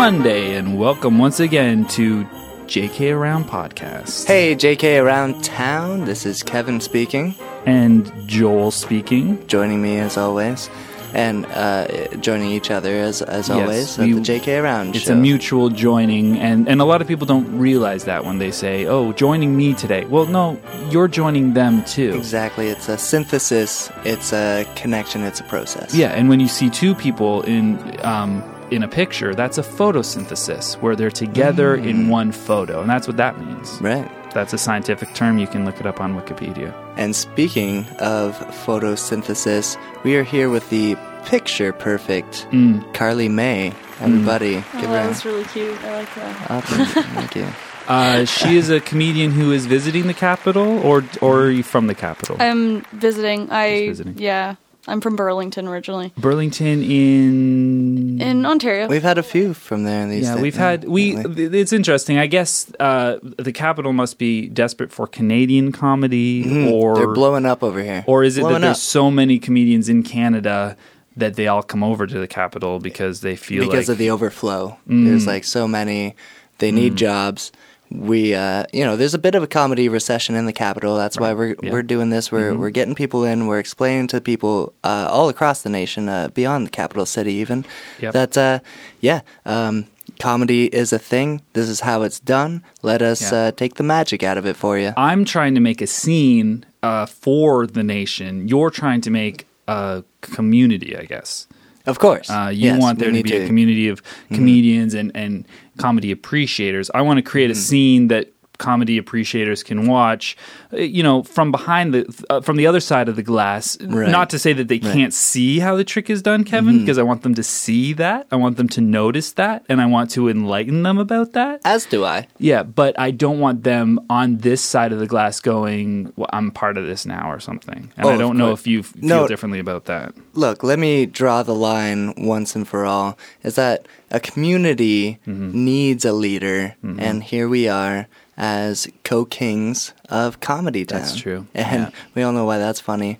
Monday, and welcome once again to JK Around Podcast. Hey, JK around town. This is Kevin speaking, And Joel speaking. joining me as always, and uh, joining each other as as Yes, always at we- the JK around It's show. a mutual joining, and, and a lot of people don't realize that when they say, oh, joining me today. Well, no, you're joining them too. Exactly. It's a synthesis. It's a connection. It's a process. Yeah, and when you see two people in um, in a picture, that's a photosynthesis where they're together in one photo, and that's what that means. Right. That's a scientific term. You can look it up on Wikipedia. And speaking of photosynthesis, we are here with the picture perfect Mm. Carly May. Everybody, Oh, give that her was really cute. I like that. awesome. Thank you. Uh, she is a comedian who is visiting the capital, or or are you from the capital? I'm visiting. I visiting. yeah. I'm from Burlington originally. Burlington in In Ontario. We've had a few from there. These yeah, days, we've had we. lately. It's interesting. I guess uh, the capital must be desperate for Canadian comedy, Mhm. or they're blowing up over here. or is it that there's up. so many comedians in Canada that they all come over to the capital because they feel because like of the overflow. Mm. There's like so many. They need jobs. We, uh, you know, there's a bit of a comedy recession in the capital. That's why we're Yeah. Mm-hmm. we're doing this. We're we're getting people in. We're explaining to people uh, all across the nation, uh, beyond the capital city, even Yep. that, uh, yeah, um, comedy is a thing. This is how it's done. Let us Yeah. uh, take the magic out of it for you. I'm trying to make a scene uh, for the nation. You're trying to make a community, I guess. Of course, Uh, you Yes, want there to be a community of comedians and, and comedy appreciators. I want to create a scene that comedy appreciators can watch, uh, you know, from behind the uh, from the other side of the glass. Right. Not to say that they can't see how the trick is done, Kevin, because I want them to see that. I want them to notice that, and I want to enlighten them about that. As do I. Yeah, but I don't want them on this side of the glass going, well, "I'm part of this now" or something. And Oh, I don't know if you feel No. differently about that. look, let me draw the line once and for all. Is that a community Mm-hmm. needs a leader, and here we are as co-kings of comedy town. That's true, and yeah. we all know why that's funny.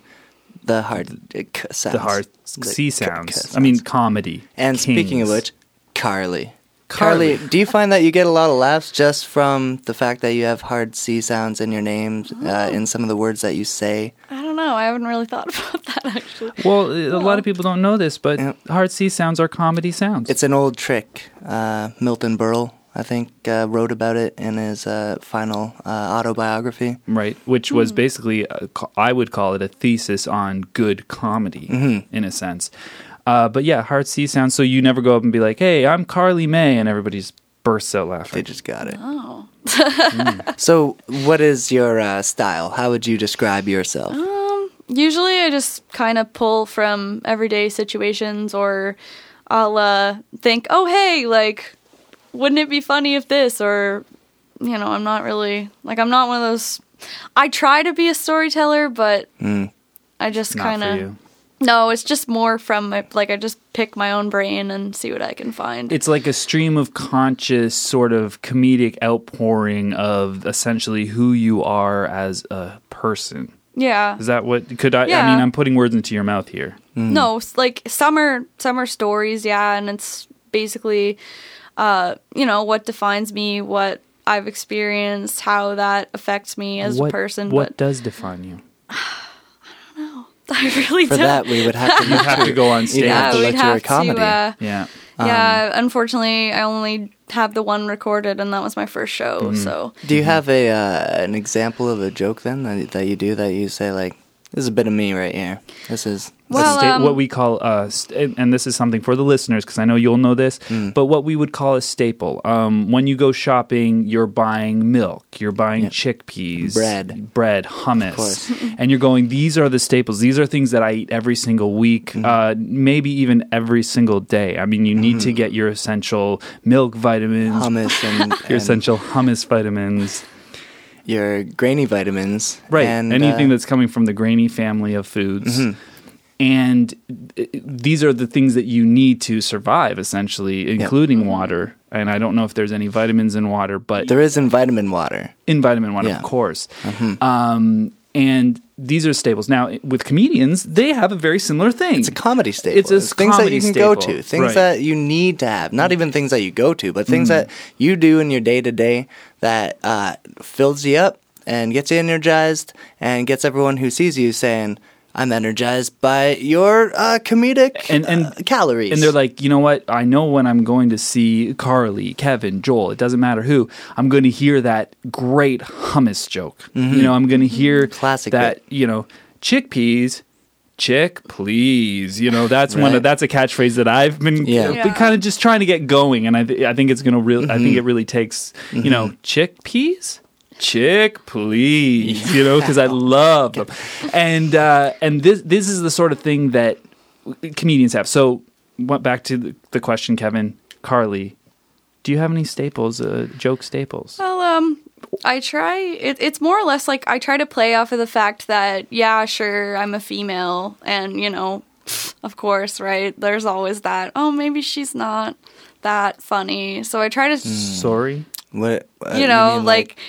The hard uh, k sounds. The hard The C k- k sounds. I mean, comedy. and speaking of which, Carly. Carly. Carly, do you find that you get a lot of laughs just from the fact that you have hard C sounds in your name, uh, in some of the words that you say? I don't know. I haven't really thought about that actually. Well, a lot of people don't know this, but Yeah. hard C sounds are comedy sounds. It's an old trick. Uh, Milton Berle, I think, uh, wrote about it in his uh, final uh, autobiography. right, which was basically, a, co- I would call it a thesis on good comedy, Mm-hmm. in a sense. Uh, but yeah, hard C sounds. So you never go up and be like, "Hey, I'm Carly May," and everybody just bursts out laughing. They just got it. Oh. So, what is your uh, style? How would you describe yourself? Usually I just kind of pull from everyday situations or I'll uh, think, "Oh, hey, like wouldn't it be funny if this?" or you know, I'm not really like I'm not one of those I try to be a storyteller, but hmm. I just kind of. No, it's just more from my, like I just pick my own brain and see what I can find. It's like a stream of conscious, sort of comedic outpouring of essentially who you are as a person. yeah. Is that what could I? I mean, I'm putting words into your mouth here. Hmm. No, s- like summer summer stories, yeah, and it's basically uh, you know, what defines me, what I've experienced, how that affects me as what, a person, What but does define you? I don't know. I really For don't. that, we would have to. You have to go on stage. You'd have yeah, to we'd have comedy. to uh, Yeah. yeah, unfortunately I only have the one recorded and that was my first show, Mm-hmm. so Do you have a uh, an example of a joke then that, that you do that you say like, "This is a bit of me right here. This is." A Well, sta- um, what we call uh, st- and- and this is something for the listeners because I know you'll know this, Mm. but what we would call a staple. Um, when you go shopping, you're buying milk, you're buying chickpeas, Bread. bread, hummus, course. and you're going. These are the staples. These are things that I eat every single week, Mm-hmm. uh, maybe even every single day. I mean, you need to get your essential milk vitamins, hummus and, your and essential hummus vitamins. your grainy vitamins. right And, anything uh, that's coming from the grainy family of foods Mm-hmm. And these are the things that you need to survive essentially including water and i don't know if there's any vitamins in water but there is in vitamin water. in vitamin water Yeah. Mm-hmm. of course um, and these are staples. Now, with comedians, they have a very similar thing. It's a comedy staple. It's a things that you can go to, things Right. That you need to have. Not even things that you go to, but things that you do in your day to day that uh, fills you up and gets you energized and gets everyone who sees you saying, "I'm energized by your uh, comedic And- and- uh, calories." And they're like, you know what? I know when I'm going to see Carly, Kevin, Joel, it doesn't matter who, I'm going to hear that great hummus joke. You know, I'm going to hear Mm-hmm. Classic that, bit. you know, chickpeas. Chick, please. You know that's one of that's a catchphrase that I've been, Yeah. been kind of just trying to get going, and I th- I think it's gonna real I Mm-hmm. think it really takes you know chickpeas, chick, please. You know because I love them, and uh, and this this is the sort of thing that comedians have. So went back to the, the question, Kevin, Carly, do you have any staples, uh, joke staples? Well, um, I try. It, it's more or less like I try to play off of the fact that yeah, sure, I'm a female, and you know, of course, right? There's always that. Oh, maybe she's not that funny. So I try to, Sorry. what, uh, you know, mean, like. I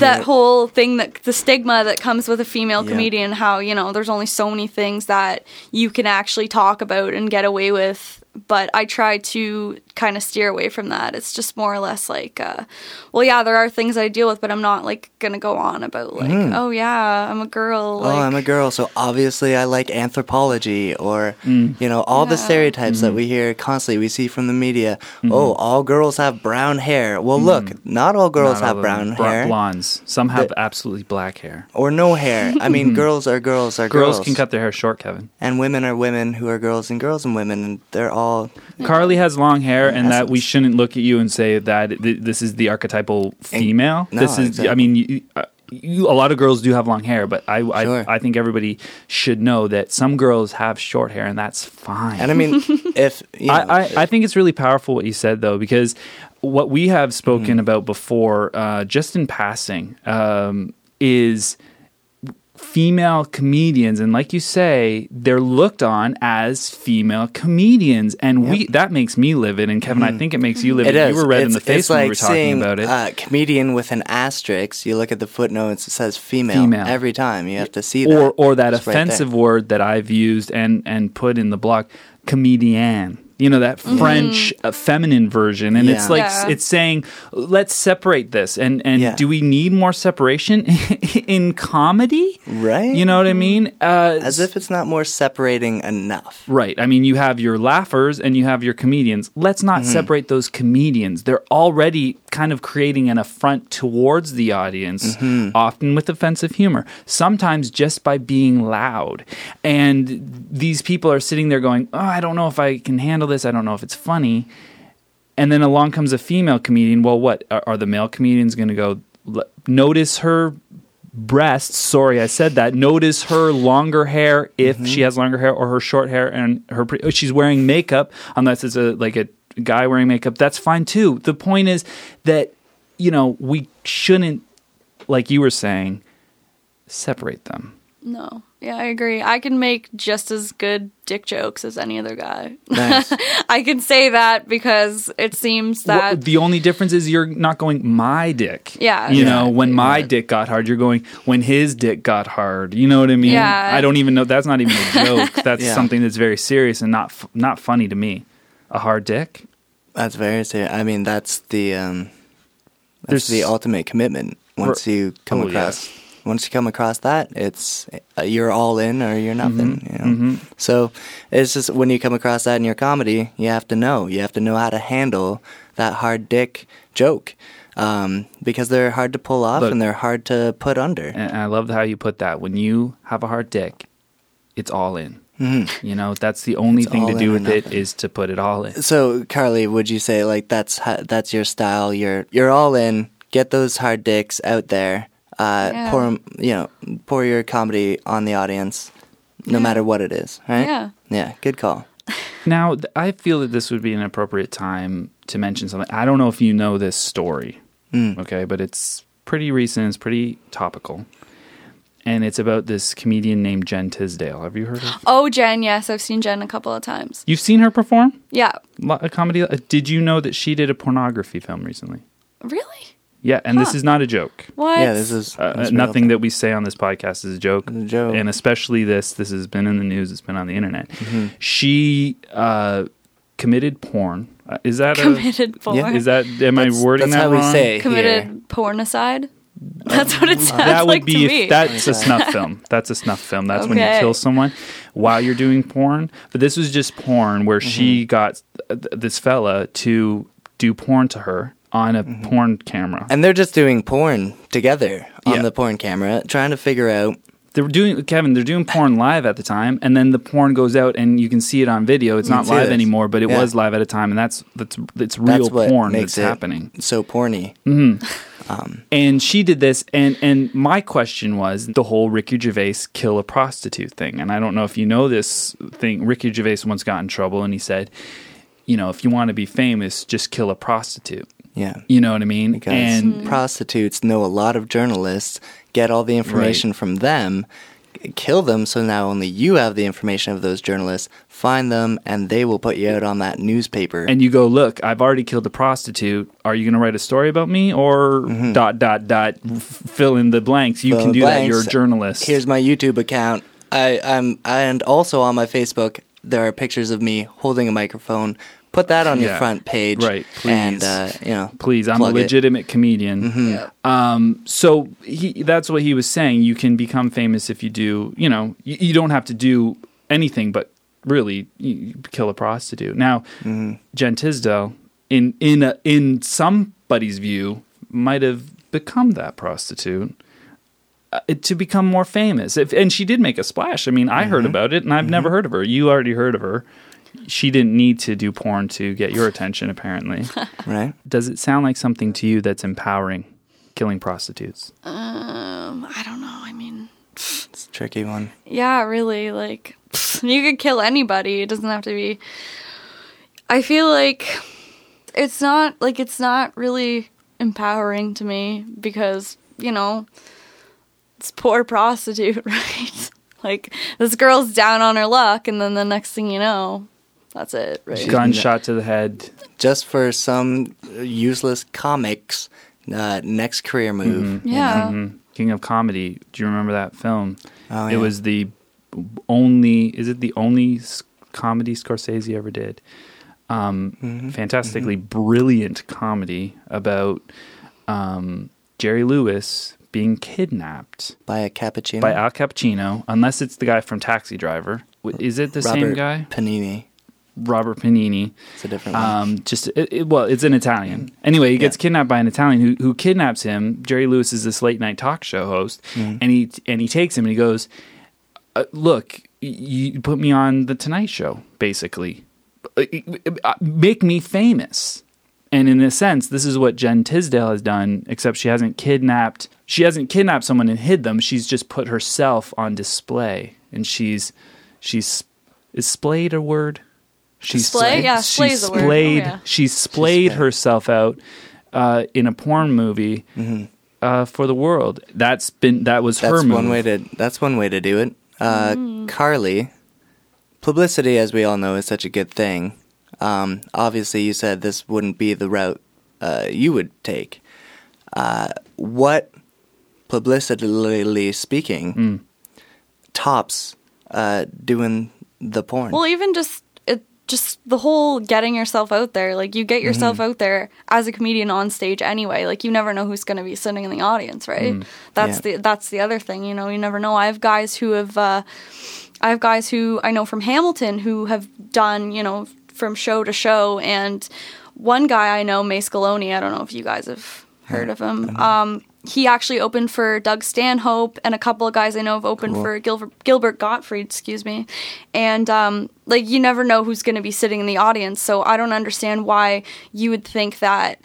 that whole thing that the stigma that comes with a female Yeah. comedian how you know there's only so many things that you can actually talk about and get away with but i try to kind of steer away from that it's just more or less like uh, well yeah there are things i deal with but i'm not like gonna go on about like oh yeah i'm a girl Mm-hmm. oh, like, I'm a girl, so obviously I like anthropology, or Mm. you know, all the stereotypes Mm-hmm. that we hear constantly. We see from the media. Oh, all girls have brown hair. Well, look, not all girls Mm-hmm. Not have of brown them. Bl- hair Blondes. Some have The- absolutely black hair. or no hair. I mean, girls are girls are Girls girls. can cut their hair short, Kevin. and women are women who are girls and girls and women, and they're all Carly has long hair, and that we shouldn't look at you and say that th- this is the archetypal female. no, this is, I mean, you, uh, you, a lot of girls do have long hair, but I, Sure. I, I think everybody should know that some girls have short hair, and that's fine. And I mean, if you know, I, I, I think it's really powerful what you said though, because what we have spoken about before, uh, just in passing, um, is female comedians and like you say they're looked on as female comedians and we that makes me livid and kevin i think it makes you livid it is. you were red in the face when like we were talking seeing, about it Uh, comedian with an asterisk. You look at the footnotes; it says female, Female. every time. You have to see that. or or that It's right offensive word that I've used and and put in the block comedian. You know that French uh, feminine version, and it's like Yeah. it's saying, let's separate this. And and Yeah. do we need more separation in comedy? Right? You know what I mean? Uh, As if it's not more separating enough. Right. I mean, you have your laughers and you have your comedians. Let's not Mm-hmm. separate those comedians. They're already kind of creating an affront towards the audience, Mm-hmm. often with offensive humor, sometimes just by being loud. And these people are sitting there going, Oh, I don't know if I can handle this. I don't know if it's funny. And then along comes a female comedian. Well, what? Are, are the male comedians going to go, "L- notice her breasts. Sorry, I said that. Notice her longer hair if Mm-hmm. she has longer hair, or her short hair and her. Pre- oh, she's wearing makeup, unless it's a like a guy wearing makeup. That's fine too. The point is that you know we shouldn't, like you were saying, separate them. no yeah i agree i can make just as good dick jokes as any other guy Nice. i can say that because it seems that Well, the only difference is you're not going my dick. Yeah, You know, exactly. when my dick got hard, you're going when his dick got hard. You know what I mean? Yeah. I don't even know. That's not even a joke. That's Yeah. something that's very serious and not f- not funny to me. A hard dick. That's very serious. I mean, that's the um, that's There's- the ultimate commitment. Once you come Oh, yeah. Once you come across that, it's uh, you're all in or you're nothing. Mm-hmm. You know? So it's just when you come across that in your comedy, you have to know. You have to know how to handle that hard dick joke. Um, because they're hard to pull off Look. and they're hard to put under. And I love how you put that. When you have a hard dick, it's all in. You know, that's the only thing to do with it is to put it all in. So, Carly, would you say like that's ho- that's your style? You're you're all in. Get those hard dicks out there. Uh, Yeah. Pour 'em- you know, pour your comedy on the audience, no Yeah. matter what it is. Right? Yeah. Yeah. Good call. Now, I feel that this would be an appropriate time to mention something. I don't know if you know this story, Mm. okay, but it's pretty recent. It's pretty topical, and it's about this comedian named Jen Tisdale. Have you heard of? Her? oh jen yes i've seen jen a couple of times You've seen her perform yeah a comedy. uh, Did you know that she did a pornography film recently? really Yeah, and this is not a joke. What? Yeah, this is Uh, this is real nothing that we say on this podcast is a joke. It's a joke. And especially this, this has been in the news. It's been on the internet. Mm-hmm. She uh, committed porn. Uh, is that committed porn. Yeah. Is that? Am I That's- wording that's that how we wrong? say it committed here. pornicide. That's what it sounds that would like be to if me. that's a snuff film. That's a snuff film. That's when you kill someone while you're doing porn. But this was just porn where Mm-hmm. she got th- this fella to do porn to her on a Mm-hmm. porn camera. And they're just doing porn together on Yeah. the porn camera, trying to figure out. they were doing Kevin. They're doing porn live at the time, and then the porn goes out, and you can see it on video. It's not live anymore, but it Yeah. was live at a time, and that's that's it's real That's porn that's happening. so porny. And she did this, and and my question was the whole Ricky Gervais kill a prostitute thing, and I don't know if you know this thing. Ricky Gervais once got in trouble, and he said, you know, if you want to be famous, just kill a prostitute. Yeah. You know what I mean? Because and prostitutes know a lot of journalists, get all the information from them, kill them, so now only you have the information of those journalists, find them, and they will put you out on that newspaper. and you go, look, I've already killed a prostitute. Are you going to write a story about me or dot dot dot f- fill in the blanks? You Mm-hmm. can do the that. You're a journalist. Here's my YouTube account. I, I'm and also on my Facebook there are pictures of me holding a microphone. Put that on Yeah. your front page, Right, And please. uh, you know, Please, I'm a plug it. legitimate comedian. Um, so he, that's what he was saying. You can become famous if you do. You know, you, you don't have to do anything, but really you kill a prostitute. Now, Jen Tisdale, in in a, in somebody's view, might have become that prostitute. uh, To become more famous, if, and she did make a splash. I mean, I heard about it, and I've never heard of her. You already heard of her. She didn't need to do porn to get your attention, apparently. right? Does it sound like something to you that's empowering, killing prostitutes? Um, I don't know. I mean, It's a tricky one. yeah, really. Like, you could kill anybody. It doesn't have to be. I feel like it's not like it's not really empowering to me because you know it's poor prostitute, right? like this girl's down on her luck, and then the next thing you know, that's it, right? Gunshot to the head. Just for some useless comics, uh, next career move. you Yeah. know? Mhm. King of Comedy. Do you remember that film? Oh, yeah. It was the only. Is it the only comedy Scorsese ever did? Um, Mm-hmm. Fantastically brilliant comedy about um, Jerry Lewis being kidnapped by a cappuccino. by Al Cappuccino. Unless it's the guy from Taxi Driver. Is it the Robert same guy? Panini. Robert Panini. It's a different one. Um, just it, it- well, it's an Italian. Anyway, he gets Yeah. kidnapped by an Italian who who kidnaps him. Jerry Lewis is this late night talk show host, Mm-hmm. and he and he takes him and he goes, uh, "Look, you put me on the Tonight Show, basically, Uh, uh, make me famous." And in a sense, this is what Jen Tisdale has done, except she hasn't kidnapped. She hasn't kidnapped someone and hid them. She's just put herself on display, and she's she's is splayed a word? She's Display? Yeah, she's splay's a word. Oh, splayed. yeah. She's splayed splayed. herself out uh, in a porn movie uh, for the world. That's been that was her Mm-hmm. That's one way to. That's one way to do it. Uh, Carly, publicity, as we all know, is such a good thing. Um, obviously, you said this wouldn't be the route uh, you would take. Uh, what, publicity speaking, Hmm. tops uh, doing the porn? Well, even just it, just the whole getting yourself out there. Like you get yourself Mm-hmm. out there as a comedian on stage anyway. Like you never know who's going to be sitting in the audience, right? That's Mm. Yeah. the that's the other thing. You know, you never know. I have guys who have. Uh, I have guys who I know from Hamilton who have done, you know, from show to show. And one guy I know, Mace Scaloni, I don't know if you guys have heard of him. Um, he actually opened for Doug Stanhope, and a couple of guys I know have opened Cool. for Gilbert, Gilbert Gottfried, excuse me. And um, like, you never know who's going to be sitting in the audience. So I don't understand why you would think that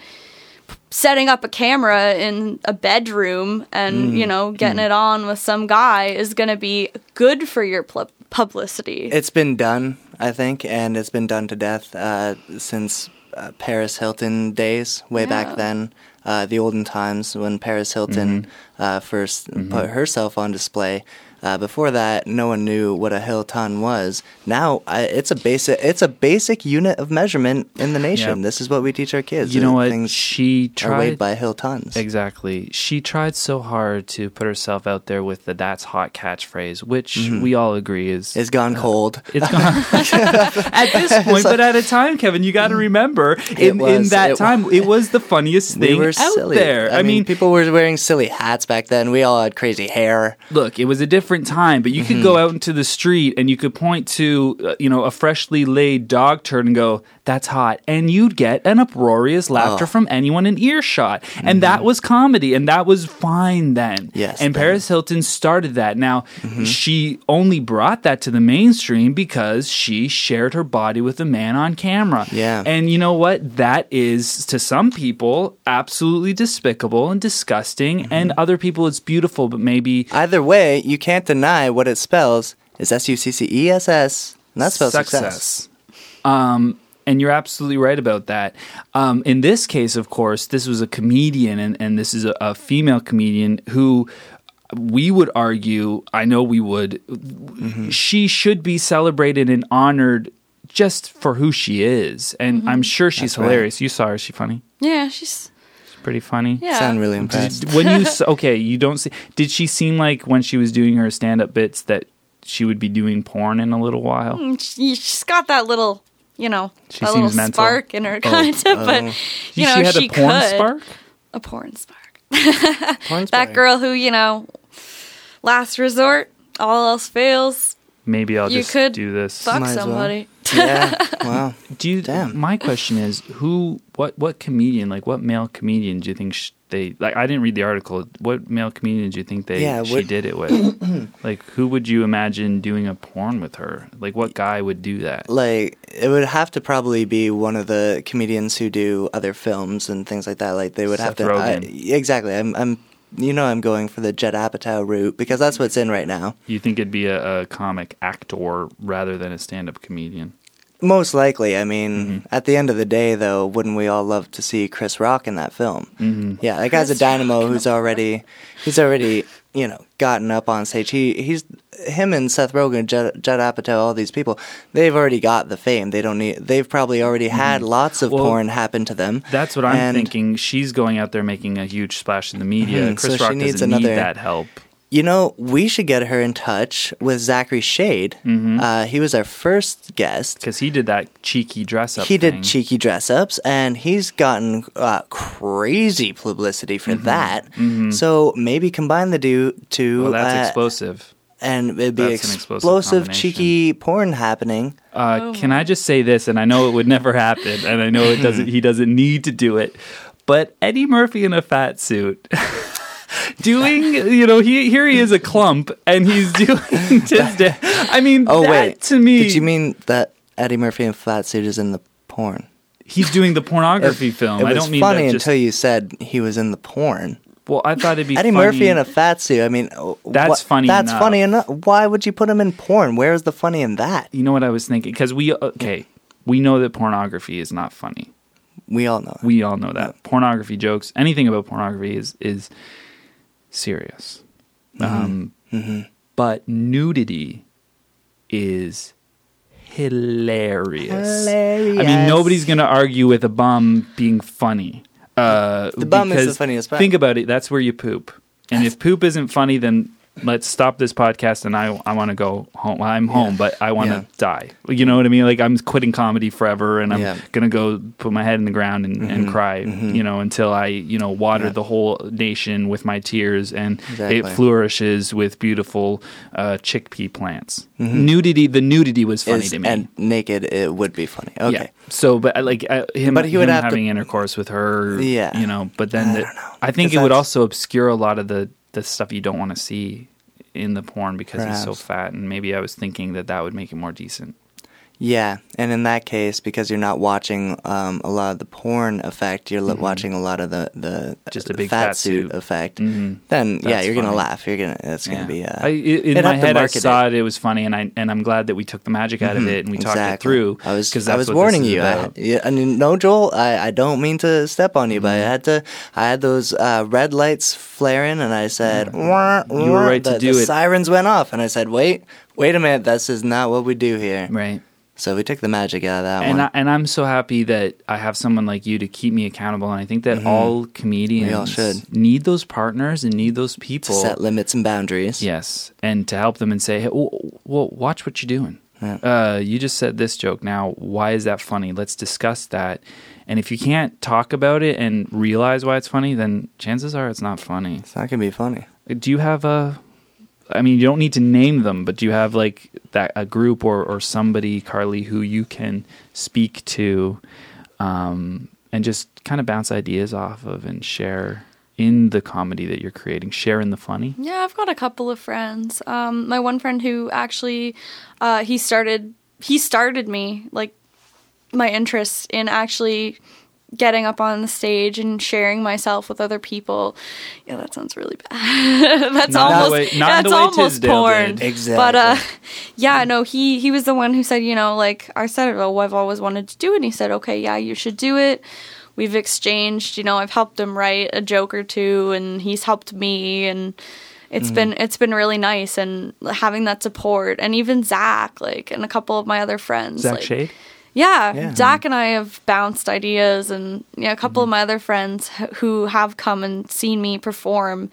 setting up a camera in a bedroom and Mm. you know getting it on with some guy is going to be good for your pl- publicity. It's been done, I think, and it's been done to death uh, since uh, Paris Hilton days, way Yeah. back then, uh, the olden times when Paris Hilton uh, 1st put herself on display. Uh, before that, no one knew what a hill ton was. Now I, it's a basic it's a basic unit of measurement in the nation. Yep. This is what we teach our kids. You know what? She weighed tried by hill tons. Exactly. She tried so hard to put herself out there with the "That's hot" catchphrase, which Mm-hmm. we all agree is It's gone cold. It's gone at this point, but at a time, Kevin, you got to remember in, in that it time, it was the funniest We thing were out silly. there. I, mean, people were wearing silly hats back then. We all had crazy hair. look, it was a different time, but you could Mm-hmm. go out into the street and you could point to, uh, you know, a freshly laid dog turd and go, "That's hot," and you'd get an uproarious laughter Oh. from anyone in earshot, and that was comedy, and that was fine then. Mm-hmm. Yes, and then. Paris Hilton started that. Now Mm-hmm. she only brought that to the mainstream because she shared her body with a man on camera. Yeah. and you know what? That is to some people absolutely despicable and disgusting, and Mm-hmm. other people it's beautiful, but maybe Either way, you can't deny what it spells is S U C C E S S, and that spells success. Um, and you're absolutely right about that. Um, in this case, of course, this was a comedian, and, and this is a, a female comedian who we would argue, I know we would, Mm-hmm. she should be celebrated and honored just for who she is. And I'm sure she's That's right. hilarious. You saw her, is she funny? Yeah, she's She's pretty funny. yeah. Sound really impressed. Did- when you okay, you don't see. Did she seem like when she was doing her stand-up bits that she would be doing porn in a little while? Mm, she- she's got that little, you know, She that seems little mental. Oh, spark in her, oh. kind of. but oh. you she know, had she a porn could spark. a porn spark. Porn spark. That girl who you know, last resort, all else fails. Maybe I'll You just could do this. Fuck Might as well. yeah. Wow. Do you? Damn. My question is, who? What? What comedian? Like, what male comedian do you think sh- they? Like, I didn't read the article. What male comedian do you think they? Yeah, she did it with. like, who would you imagine doing a porn with her? Like, what guy would do that? Like it would have to probably be one of the comedians who do other films and things like that. Like they would have Seth to. I, exactly. I'm. I'm. You know, I'm going for the Judd Apatow route because that's what's in right now. You think it'd be a, a comic actor rather than a stand-up comedian? Most likely. I mean, Mm-hmm. at the end of the day, though, wouldn't we all love to see Chris Rock in that film? Mm-hmm. Yeah, that guy's a Chris Rock dynamo in who's already, he's already, you know, gotten up on stage. He he's him and Seth Rogen, Judd, Judd Apatow, all these people. They've already got the fame. They don't need. They've probably already had lots of Mm-hmm. Well, porn happen to them. That's what I'm And, thinking. She's going out there making a huge splash in the media. Mhm, Chris so she Rock needs doesn't another- need that help. You know, we should get her in touch with Zachary Shade. Mm-hmm. Uh, he was our first guest. because he did that cheeky dress up. he thing. did cheeky dress ups and he's gotten uh, crazy publicity for that. So maybe combine the two, two Mm-hmm. Well, that's uh, explosive. and it'd be That's explosive explosive, cheeky porn happening. Uh, Oh. Can I just say this? And I know it would never happen, and I know it doesn't. He doesn't need to do it. But Eddie Murphy in a fat suit. Doing, you know, he here he is a clump, and he's doing just. I mean, Oh that wait, to me, did you mean that Eddie Murphy in flat suit is in the porn? he's doing the pornography film? It I was don't mean funny that just. until you said he was in the porn. well, I thought it'd be Eddie funny. Murphy in a fat suit. I mean, uh, That's what- funny That's enough. funny enough. Why would you put him in porn? Where's the funny in that? You know what I was thinking? Because we okay, we know that pornography is not funny. We all know. That. We all know that pornography jokes, anything about pornography is is serious. Um, But nudity is hilarious. I mean, nobody's gonna argue with a bum being funny. Uh, The bum is the funniest part. Think about it. That's where you poop. And if poop isn't funny, then let's stop this podcast and I I want to go home. I'm home, but I want to Yeah. die. You know what I mean? Like I'm quitting comedy forever, and I'm Yeah. Mm-hmm. gonna go put my head in the ground and, and cry. You know, until I you know water Yeah. the whole nation with my tears, and Exactly. it flourishes with beautiful uh, chickpea plants. Nudity. The nudity was funny Mm-hmm. Is- to me. And naked, it would be funny. Okay. Yeah. So, but uh, like uh, him, But he would him have to- having intercourse with her. Yeah. You know, but then I the-. I think it would also obscure a lot of the the stuff you don't want to see in the porn because he's so fat, and maybe I was thinking that that would make it more decent. Yeah, and in that case, because you're not watching um, a lot of the porn effect, you're li- watching a lot of the the Mm-hmm. Just a big fat, fat suit, suit. effect. Mhm. Then yeah, you're gonna laugh. You're gonna it's gonna be. Uh, I, in my head, I saw it. it. was funny, and I and I'm glad that we took the magic out of it and we talked it through. I was 'cause I was warning you. I, yeah, I mean, no, Joel. I, I don't mean to step on you, but Mm-hmm. I had to. I had those uh, red lights flaring, and I said, "Wah, Mm-hmm. You were wah." right to do the it. Sirens went off, and I said, "Wait, wait a minute. This is not what we do here." Right. So we took the magic out of that and one. I, and I'm so happy that I have someone like you to keep me accountable. And I think that all comedians Mm-hmm. All should. need those partners and need those people. to set limits and boundaries. Yes, and to help them and say, hey, well, well watch what you're doing. Yeah. Uh, you just said this joke. Now, why is that funny? Let's discuss that. And if you can't talk about it and realize why it's funny, then chances are it's not funny. It's not gonna be funny. Do you have a? I mean, you don't need to name them, but do you have like that a group or or somebody, Carly, who you can speak to, um, and just kind of bounce ideas off of and share in the comedy that you're creating, share in the funny. Yeah, I've got a couple of friends. Um, my one friend who actually, uh, he started, he started me like my interest in actually getting up on the stage and sharing myself with other people. Yeah, that sounds really bad. that's Not the almost way- not that's way almost Tisdale porn. did. But uh, yeah, no, he he was the one who said, you know, like I said, oh, I've always wanted to do it. And he said, okay, yeah, you should do it. We've exchanged, you know, I've helped him write a joke or two, and he's helped me, and it's been it's been really nice, and having that support, and even Zach, like, and a couple of my other friends, Zach like, Shade. Yeah, Yeah. Zach and I have bounced ideas, and yeah, a couple of mm-hmm. my other friends who have come and seen me perform,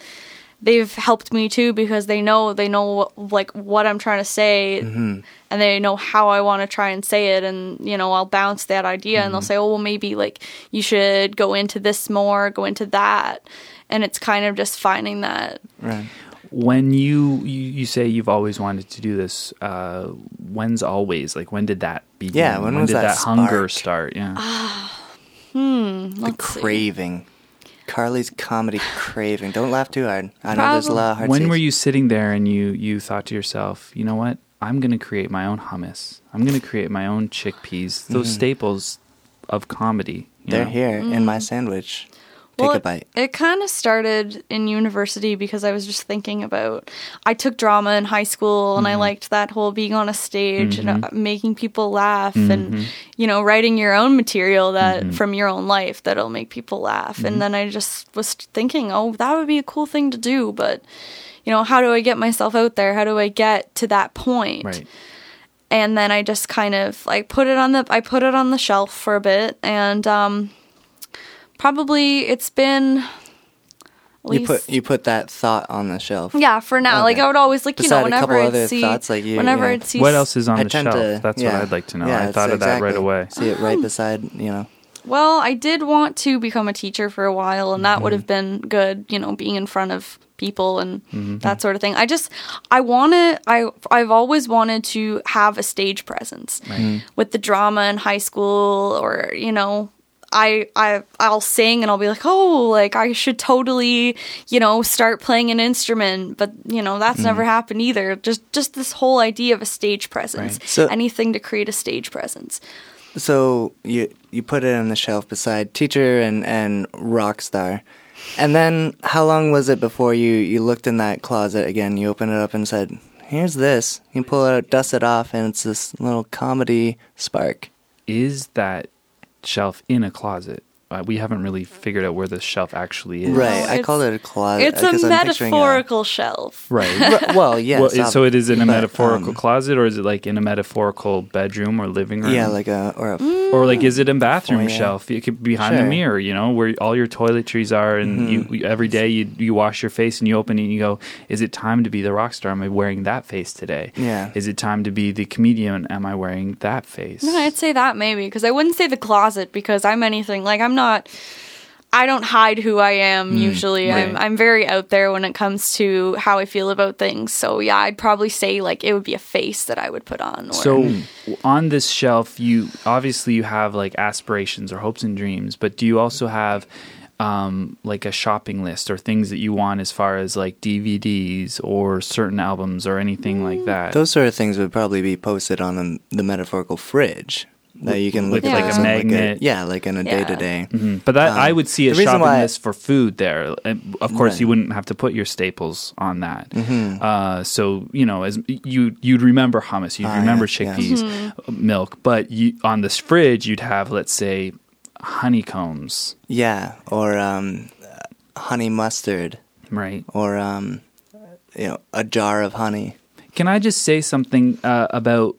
they've helped me too because they know they know what, like what I'm trying to say, mm-hmm. and they know how I want to try and say it, and you know I'll bounce that idea, and they'll mm-hmm. say, oh well, maybe like you should go into this more, go into that, and it's kind of just finding that. Right. When you, you you say you've always wanted to do this, uh, when's always like when did that begin? Yeah, when was did that hunger start? Yeah, hmm The Let's see. craving. Carly's comedy craving. Don't laugh too hard. I know there's a lot of hard when seats. were you sitting there and you you thought to yourself, you know what? I'm going to create my own hummus. I'm going to create my own chickpeas. Those staples of comedy. you. They're know? here in my sandwich. Take Well, a it- bite. It, kind of started in university because I was just thinking about. I took drama in high school, and I mm-hmm. liked that whole being on a stage and uh, mm-hmm. making people laugh, and mm-hmm. you know, writing your own material that from your own life that'll make people laugh. And then I just was thinking, oh, that would be a cool thing to do, but you know, how do I get myself out there? How do I get to that point? Right. and then I just kind of like put it on the I put it on the shelf for a bit and um probably it's been at You put you put that thought on the shelf. yeah for now like I would always like you Beside know whenever couple I'd see thoughts, like you- whenever yeah. I'd see What else is on I the shelf? to. That's yeah. what I'd like to know. Yeah, I it's thought of that right away. See it right beside, you know. Well, I did want to become a teacher for a while, and that would Mm-hmm. have been good, you know, being in front of people and Mm-hmm. that sort of thing. I just, I want to, I, I've always wanted to have a stage presence with the drama in high school, or you know. I, I I'll sing and I'll be like, oh, like I should totally, you know, start playing an instrument, but you know that's Mm. never happened either. Just just this whole idea of a stage presence, Right. So- anything to create a stage presence. So you you put it on the shelf beside teacher and and rock star, and then how long was it before you you looked in that closet again? You opened it up and said, "Here's this." You pull it out, dust it off, and it's this little comedy spark. Is that shelf in a closet? Uh, we haven't really figured out where the shelf actually is. Right. I call it a closet. It's a I'm picturing metaphorical shelf. Right. Well, yeah. well, it- so it is in a but, metaphorical um, closet, or is it like in a metaphorical bedroom or living room? Yeah, like a or a or like is it a bathroom Foyer. shelf? It could be behind the mirror, you know, where all your toiletries are, and you, you every day you you wash your face and you open it and you go, is it time to be the rock star? Am I wearing that face today? Yeah. Is it time to be the comedian? Am I wearing that face? No, I'd say that maybe because I wouldn't say the closet because I'm anything like I'm not. I don't hide who I am usually. I'm. I'm very out there when it comes to how I feel about things. So yeah, I'd probably say like it would be a face that I would put on. Or, So on this shelf, you obviously you have like aspirations or hopes and dreams, but do you also have um, like a shopping list or things that you want as far as like DVDs or certain albums or anything like that. Those sort of things would probably be posted on the, the metaphorical fridge that you can look With, at like, a something magnet. yeah, like in a day to day. But that I Um, would see a shopping why- list for food there. And of course, Right. you wouldn't have to put your staples on that. Mm-hmm. Uh, so you know, as you you'd remember hummus, you'd Ah, remember yeah, yeah. chickpeas, uh, milk, but you on this fridge you'd have let's say honeycombs, Yeah, or um, honey mustard, right? or um, you know, a jar of honey. Can I just say something uh, about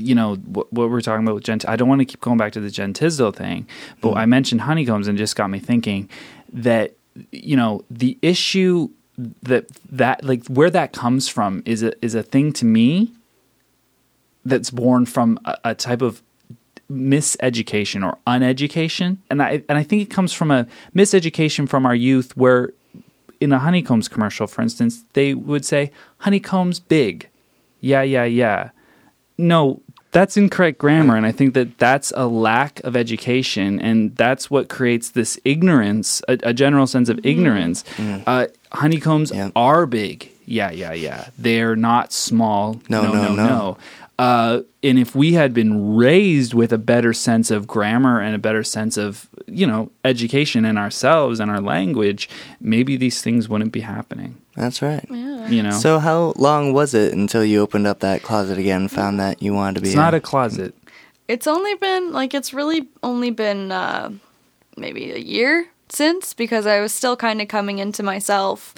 you know what, what we're talking about with Gent? I don't want to keep going back to the Jen Tisdale thing, but mm-hmm. I mentioned honeycombs and just got me thinking that you know the issue that that like where that comes from is a is a thing to me that's born from a, a type of miseducation or uneducation. And I and I think it comes from a miseducation from our youth where in a honeycombs commercial for instance they would say honeycombs big. Yeah yeah yeah. No that's incorrect grammar and i think that that's a lack of education and that's what creates this ignorance a, a general sense of ignorance. Uh, honeycombs Yeah. are big. Yeah yeah yeah. They're not small. No, no no, no, no. no. Uh, and if we had been raised with a better sense of grammar and a better sense of you know education in ourselves and our language maybe these things wouldn't be happening That's right. you know So how long was it until you opened up that closet again found that you wanted to be? it's not a closet It's only been like it's really only been uh, maybe a year since because I was still kind of coming into myself.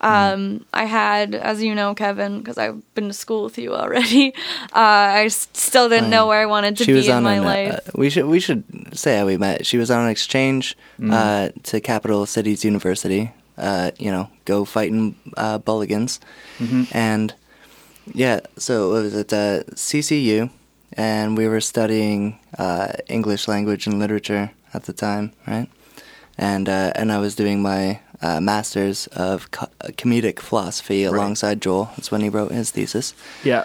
Um, I had, as you know, Kevin, because I've been to school with you already. Uh, I s- still didn't know where I wanted to she was be in on my an, uh, life. we should we should say how we met. She was on an exchange Mm. uh, to Capital Cities University. Uh, you know, go fighting uh, Bulligans, Mm-hmm. and yeah. So it was at uh, CCU, and we were studying uh, English language and literature at the time, right? And uh, and I was doing my uh, master's of co- comedic philosophy alongside Joel. That's when he wrote his thesis yeah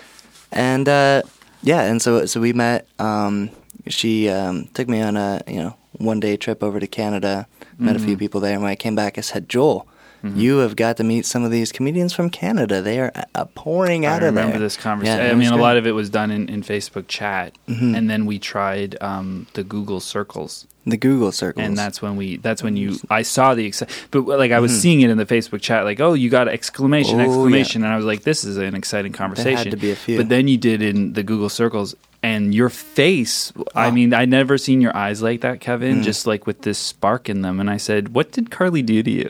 and uh, yeah, and so so we met. Um, she um, took me on a you know one day trip over to Canada. Met a Mm-hmm. few people there, and when I came back, I said, Joel. You have got to meet some of these comedians from Canada. They are uh, pouring out I of there. I remember this conversation. Yeah, I mean, a lot of it was done in, in Facebook chat, Mhm. and then we tried um, the Google Circles, the Google circles. and that's when we. That's when you. I saw the exci- but like I was Mhm. seeing it in the Facebook chat, like, oh, you got exclamation, Oh, yeah. exclamation, and I was like, this is an exciting conversation. Had to be a few. But then you did in the Google Circles, and your face. I Oh. mean, i'd never seen your eyes like that, Kevin. Mm. Just like with this spark in them, and I said, what did Carly do to you?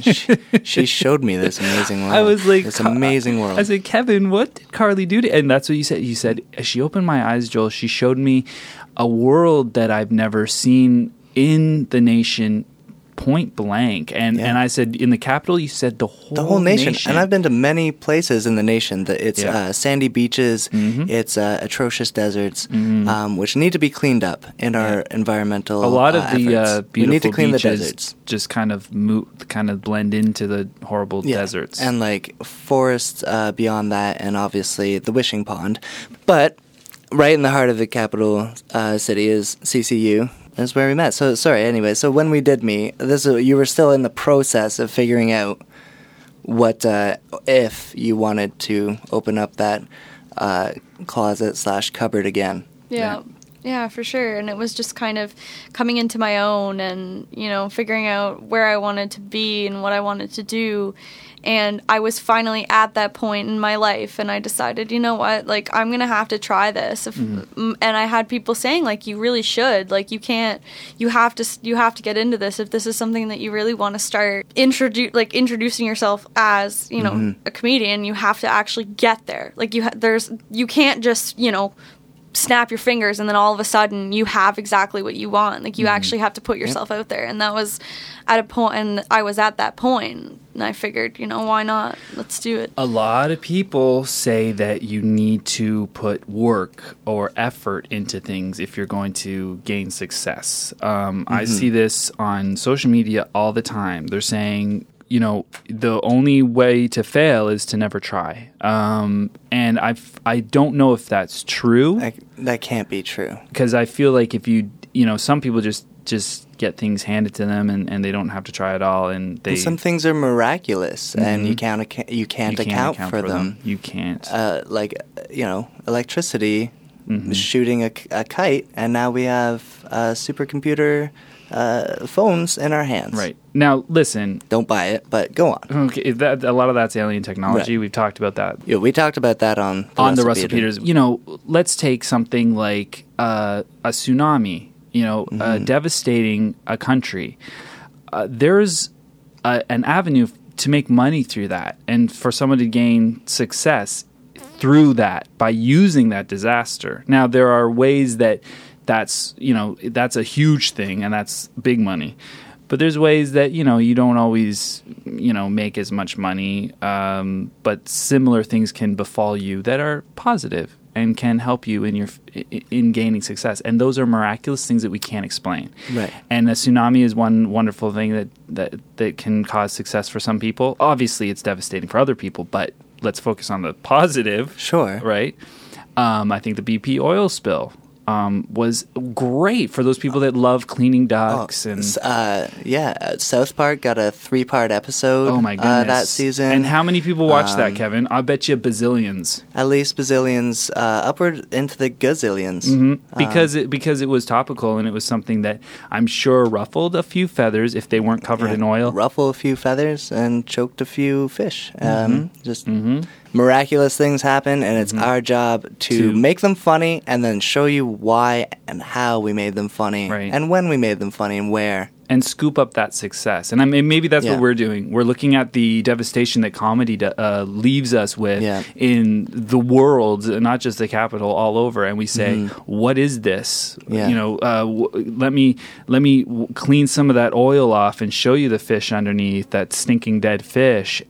she, she showed me this amazing world. I was like, this "Ca- amazing world. I said, Kevin, what did Carly do to? And that's what you said. You said she opened my eyes, Joel. She showed me a world that I've never seen in the nation, point blank. And Yeah. and I said, in the capital, you said the whole the whole nation. and I've been to many places in the nation. That it's Yeah. uh, sandy beaches, Mhm. it's uh, atrocious deserts, Mhm. um, which need to be cleaned up in our environmental. a lot of uh, the efforts. uh, beautiful we need to clean beaches the deserts. just kind of mo- kind of blend into the horrible Yeah. deserts. and like forests uh, beyond that, and obviously the wishing pond. But right in the heart of the capital uh, city is CCU. That's where we met. So sorry. Anyway, so when we did meet, this you were still in the process of figuring out what uh, if you wanted to open up that uh, closet slash cupboard again. Yeah. Yeah, for sure. And it was just kind of coming into my own and, you know, figuring out where I wanted to be and what I wanted to do. And I was finally at that point in my life and I decided, you know what, like I'm to have to try this. If, mm, and I had people saying like you really should, like you can't you have to you have to get into this if this is something that you really want to start introduce like introducing yourself as, you know, a comedian, you have to actually get there. Like you ha- there's you can't just, you know, snap your fingers and then all of a sudden you have exactly what you want. Like you actually have to put yourself out there. And that was at a point and i was at that point and i figured you know why not? Let's do it. A lot of people say that you need to put work or effort into things if you're going to gain success. Um, I see this on social media all the time. They're saying, you know, the only way to fail is to never try. Um, and I I don't know if that's true That, that can't be true. because I feel like if you you know some people just just get things handed to them and, and they don't have to try at all and they And some things are miraculous, and you can't you can't you account, for, them. You can't. Uh, like you know, electricity Mhm. shooting a kite, and now we have a supercomputer uh, phones in our hands. right now, listen. Don't buy it, but go on. Okay, that a lot of that's alien technology. Right. We've talked about that Yeah, we talked about that on the on the Russell Russell Peters. You know, let's take something like uh, a tsunami. You know, uh, Mm-hmm. devastating a country. Uh, there's a, an avenue to make money through that, and for someone to gain success through that by using that disaster. Now, there are ways that that's you know that's a huge thing, and that's big money. But there's ways that you know you don't always you know make as much money, um, but similar things can befall you that are positive and can help you in your in gaining success. And those are miraculous things that we can't explain. Right. And a tsunami is one wonderful thing that that that can cause success for some people. Obviously, it's devastating for other people, but let's focus on the positive. Sure. Right. Um, I think the BP oil spill um, was great for those people that love cleaning ducks and. Uh, yeah, uh, South Park got a three-part episode. Oh my goodness! Uh, that season. And how many people watched that, Um, Kevin? I bet you bazillions. At least bazillions, uh, upward into the gazillions. hmm Because it because it was topical and it was something that I'm sure ruffled a few feathers if they weren't covered Yeah, in oil. Ruffle a few feathers and choked a few fish. Mm-hmm. Um, just miraculous things happen, and it's our job to, Mm-hmm. To- make them funny and then show you why and how we made them funny, Right. and when we made them funny and where. and scoop up that success. And I mean, maybe that's Yeah. what we're doing. We're looking at the devastation that comedy do- uh, leaves us with Yeah. in the world, not just the capital, all over, and we say, "What is this?" Mm-hmm. Yeah. You know, uh, w- let me let me w- clean some of that oil off and show you the fish underneath that stinking dead fish.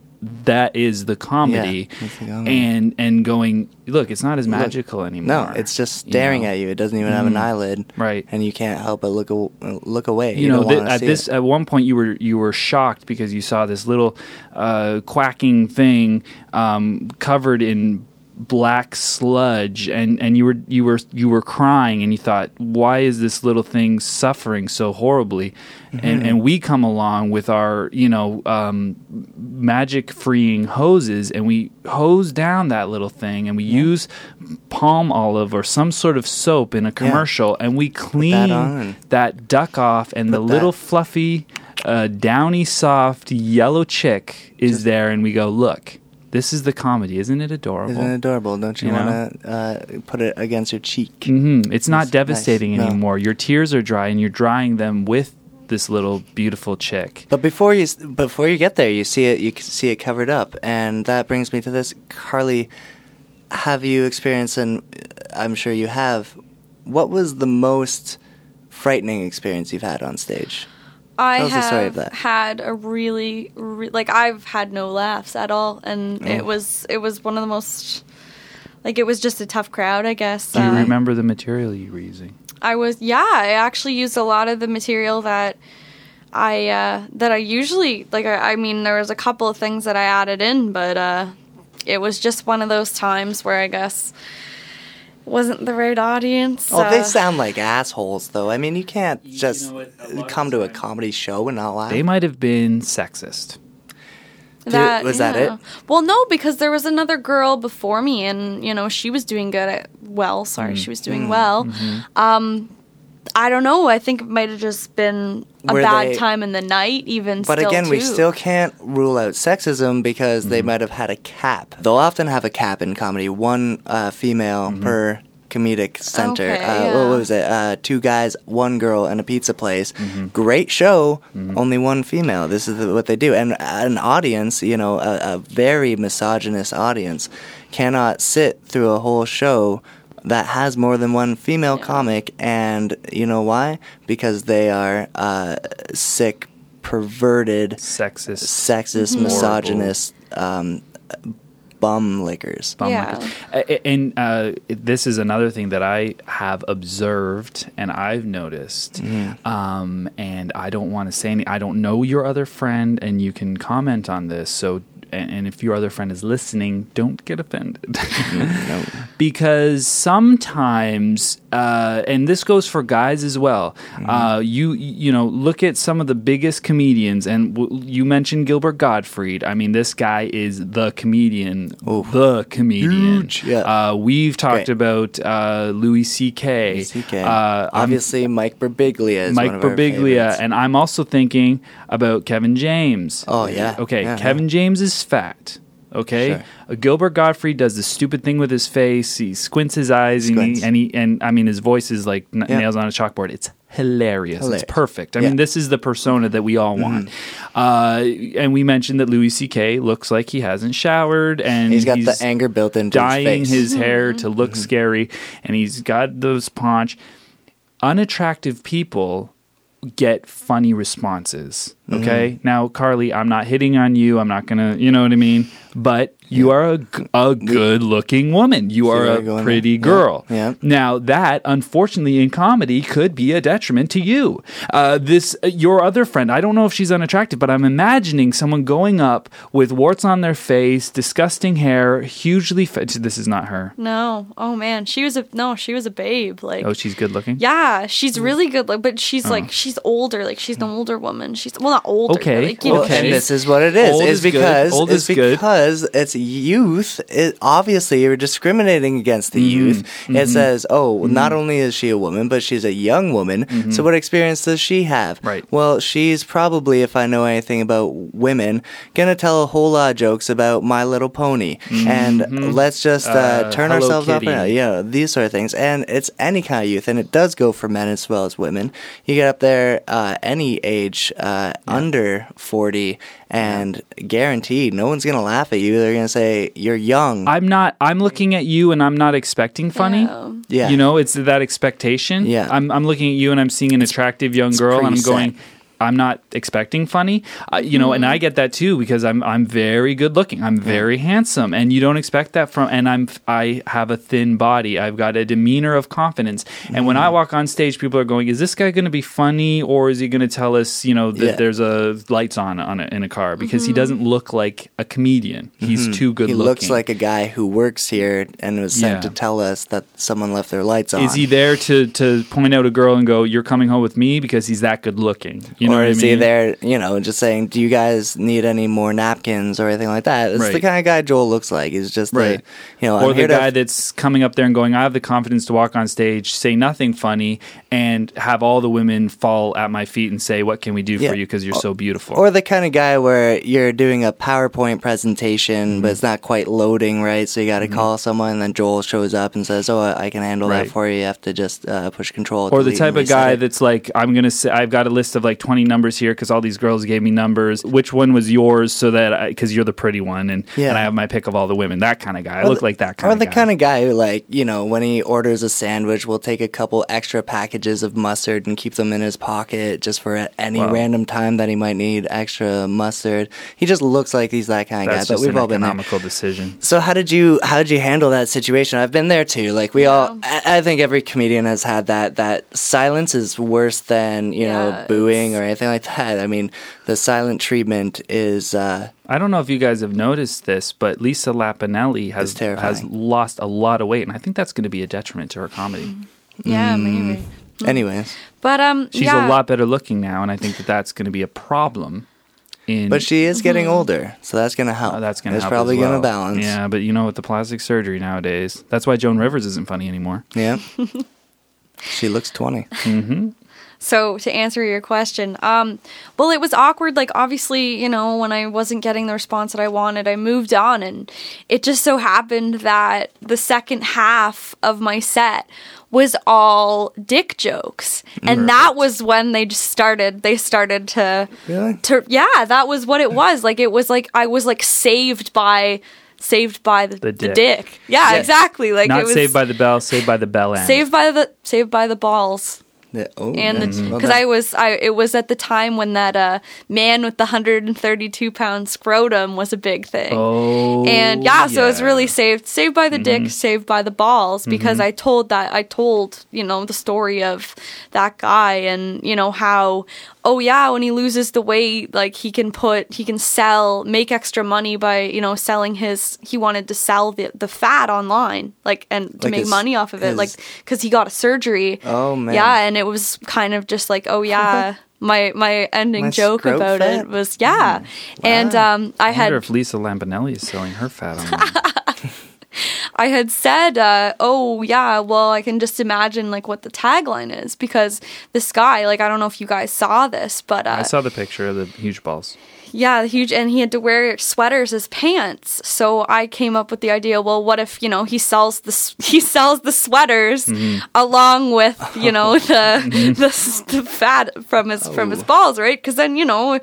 That is the comedy, comedy. and and going. Look, it's not as magical anymore. No, it's just you staring know? at you. It doesn't even have an eyelid, Right. And you can't help but look aw- look away. you, know don't thi- wanna at this it. at one point you were you were shocked because you saw this little uh, quacking thing um, covered in black sludge and and you were you were you were crying and you thought why is this little thing suffering so horribly Mm-hmm. and and we come along with our you know um, magic freeing hoses and we hose down that little thing and we use Palmolive or some sort of soap in a commercial and we clean on. that duck off, and the Put little that- fluffy, uh, downy, soft yellow chick is there, and we go, look, this is the comedy, isn't it adorable? Isn't it adorable? Don't you, You want to uh, put it against your cheek? hmm It's not It's devastating nice. No. anymore. Your tears are dry, and you're drying them with this little beautiful chick. But before you before you get there, you see it. You see it covered up, and that brings me to this, Carly. Have you experienced, and I'm sure you have. What was the most frightening experience you've had on stage? I Tell have story of that. had a really, re- like I've had no laughs at all, and Oh. it was it was one of the most, like it was just a tough crowd, I guess. Do you Uh, remember the material you were using? I was yeah, I actually used a lot of the material that I uh, that I usually like. I, I mean, there was a couple of things that I added in, but uh, it was just one of those times where I guess wasn't the right audience. Oh, they sound like assholes, though. I mean, you can't You just know what, a lot of come to a comedy show and not laugh. They might have been sexist. That, was that it? Well, no, because there was another girl before me, and you know she was doing good at well. Sorry, she was Mm. doing well. Um, I don't know. I think it might have just been a Were bad they- time in the night. Even, But still, again, we too. still can't rule out sexism because Mm-hmm. they might have had a cap. They'll often have a cap in comedy, one uh, female Mm-hmm. per comedic center. Okay, uh, yeah. What was it? Uh, two guys, one girl, and a pizza place. Mm-hmm. Great show, only one female. This is the, what they do. And an audience, you know, a, a very misogynist audience, cannot sit through a whole show that has more than one female comic. And you know why? Because they are uh, sick, perverted Sexist. sexist, Mm-hmm. misogynist um, bum lickers. bum Yeah. like it. A- And uh, this is another thing that I have observed and I've noticed. Mm-hmm. Um, and I don't want to say any. I don't know your other friend, and you can comment on this. So and, and if your other friend is listening, don't get offended. no. because sometimes uh, and this goes for guys as well uh, you you know look at some of the biggest comedians and w- you mentioned gilbert gottfried i mean this guy is the comedian the comedian Huge, yeah. uh, we've talked Great. about uh, louis ck CK. uh, I'm- Obviously, Mike Birbiglia is Mike one of Birbiglia, and I'm also thinking about Kevin James. Oh, yeah. Okay, Yeah, Kevin James is fat. Okay, Sure. Uh, Gilbert Gottfried does the stupid thing with his face. He squints his eyes, Squints. and he and he and I mean his voice is like n- Yeah. nails on a chalkboard. It's hilarious. Hilarious. It's perfect. I Yeah. Mm-hmm. mean, this is the persona that we all want. Uh, and we mentioned that Louis C.K. looks like he hasn't showered, and he's got the anger built into dyeing his face. his hair to look scary, and he's got those paunch. Unattractive people get funny responses. Okay, now Carly, I'm not hitting on you. I'm not gonna, you know what I mean. But you are a, a good looking woman. You are are a pretty yeah, girl. yeah. Now that, unfortunately, in comedy, could be a detriment to you. Uh, this uh, your other friend. I don't know if she's unattractive, but I'm imagining someone going up with warts on their face, disgusting hair, hugely. Fa- this is not her. No. Oh man, she was a no. She was a babe. Like Oh, she's good looking. yeah, she's Mm. really good. Like, but she's like she's older. Like she's an older woman. She's well, not older. Okay, Like, you know, okay. And this is what it is. Old is is good. because Old it's is good. because it's youth. It, obviously, you're discriminating against the Mm-hmm. youth. It says, oh, not only is she a woman, but she's a young woman. So what experience does she have? Mm-hmm. Right. Well, she's probably, if I know anything about women, gonna tell a whole lot of jokes about My Little Pony, and let's just uh, Mm-hmm. Uh, turn Hello ourselves up. Kitty. And, you know, these sort of things. And it's any kind of youth, and it does go for men as well as women. You get up there, uh, any age uh, under 40, and guaranteed, no one's going to laugh at you. They're going to say, You're young. I'm not. I'm looking at you, and I'm not expecting funny. Yeah. yeah. You know, it's that expectation. Yeah. I'm, I'm looking at you and I'm seeing an attractive young girl and I'm going, I'm not expecting funny. Uh, you know, and I get that too because I'm I'm very good looking. I'm very handsome and you don't expect that from and I'm I have a thin body. I've got a demeanor of confidence. And when I Mm. walk on stage people are going, is this guy going to be funny or is he going to tell us, you know, that Yeah. there's a lights on on a, in a car because he doesn't look like a comedian. He's too good looking. he looking. looks like a guy who works here and was sent Yeah. to tell us that someone left their lights on. Is he there to, to point out a girl and go, "You're coming home with me" because he's that good looking? You know or what is I mean? he there, you know, just saying, "Do you guys need any more napkins or anything like that?" It's the kind of guy Joel looks like. He's just Right. the, you know, or I'm the guy to, that's coming up there and going, "I have the confidence to walk on stage, say nothing funny, and have all the women fall at my feet and say, "What can we do Yeah. for you? Because you're so beautiful." or the kind of guy where you're doing a PowerPoint presentation, Mm-hmm. but it's not quite loading right, so you got to call someone, and then Joel shows up and says, "Oh, I can handle Right. that for you. You have to just uh, push control." or the type of guy it." that's like, I'm gonna say, I've got a list of like 20 numbers here because all these girls gave me numbers. Which one was yours? So that because you're the pretty one, and Yeah. and I have my pick of all the women. That kind of guy. I Or look the- like that Or kind of the guy. kind of guy who, like, you know, when he orders a sandwich, will take a couple extra packages of mustard and keep them in his pocket just for any Wow. random time that he might need extra mustard. He just looks like he's that kind of guy. But we've an all been there. economical decision. So how did you how did you handle that situation? I've been there too. Like we all, I, I think every comedian has had that. That silence is worse than you Yeah, know booing or anything like that. I mean, the silent treatment is. Uh, I don't know if you guys have noticed this, but Lisa Lampanelli has has lost a lot of weight, and I think that's going to be a detriment to her comedy. yeah, maybe. anyways, But um, She's yeah. a lot better looking now, and I think that that's going to be a problem. In but she is getting older, so that's gonna help. Oh, that's going to It's probably well. gonna balance. Yeah, but you know, with the plastic surgery nowadays, that's why Joan Rivers isn't funny anymore. Yeah. she looks twenty. So to answer your question, um, well, it was awkward. Like obviously, you know, when I wasn't getting the response that I wanted, I moved on, and it just so happened that the second half of my set was all dick jokes, and that was when they just started. They started to, Really? to yeah, that was what it was. Like it was like I was like saved by. Saved by the, The the, dick. dick. Yeah, Yeah. exactly. Like Not it was saved by the bell, saved by the bell end. saved by the saved by the balls Yeah, oh, and well, because I was I it was at the time when that uh man with the 132 pound scrotum was a big thing. Oh, and yeah, so it was really saved saved by the dick, saved by the balls because I told that I told, you know, the story of that guy and you know how oh yeah, when he loses the weight, like he can put, he can sell, make extra money by you know selling his. He wanted to sell the the fat online, like and to Like make his- money off of it, his- like because he got a surgery. Oh, man. Yeah, and it was kind of just like, oh yeah. My my ending My joke about fat? it was yeah, and Wow. um, I I had wonder if Lisa Lampanelli is selling her fat online. I had said, uh, "Oh yeah, well I can just imagine like what the tagline is because this guy, like I don't know if you guys saw this, but uh, I saw the picture of the huge balls. yeah, the huge, and he had to wear sweaters as pants. So I came up with the idea. Well, what if you know he sells the he sells the sweaters Mm-hmm. along with you know the the, the fat from his from his balls, right? Because then you know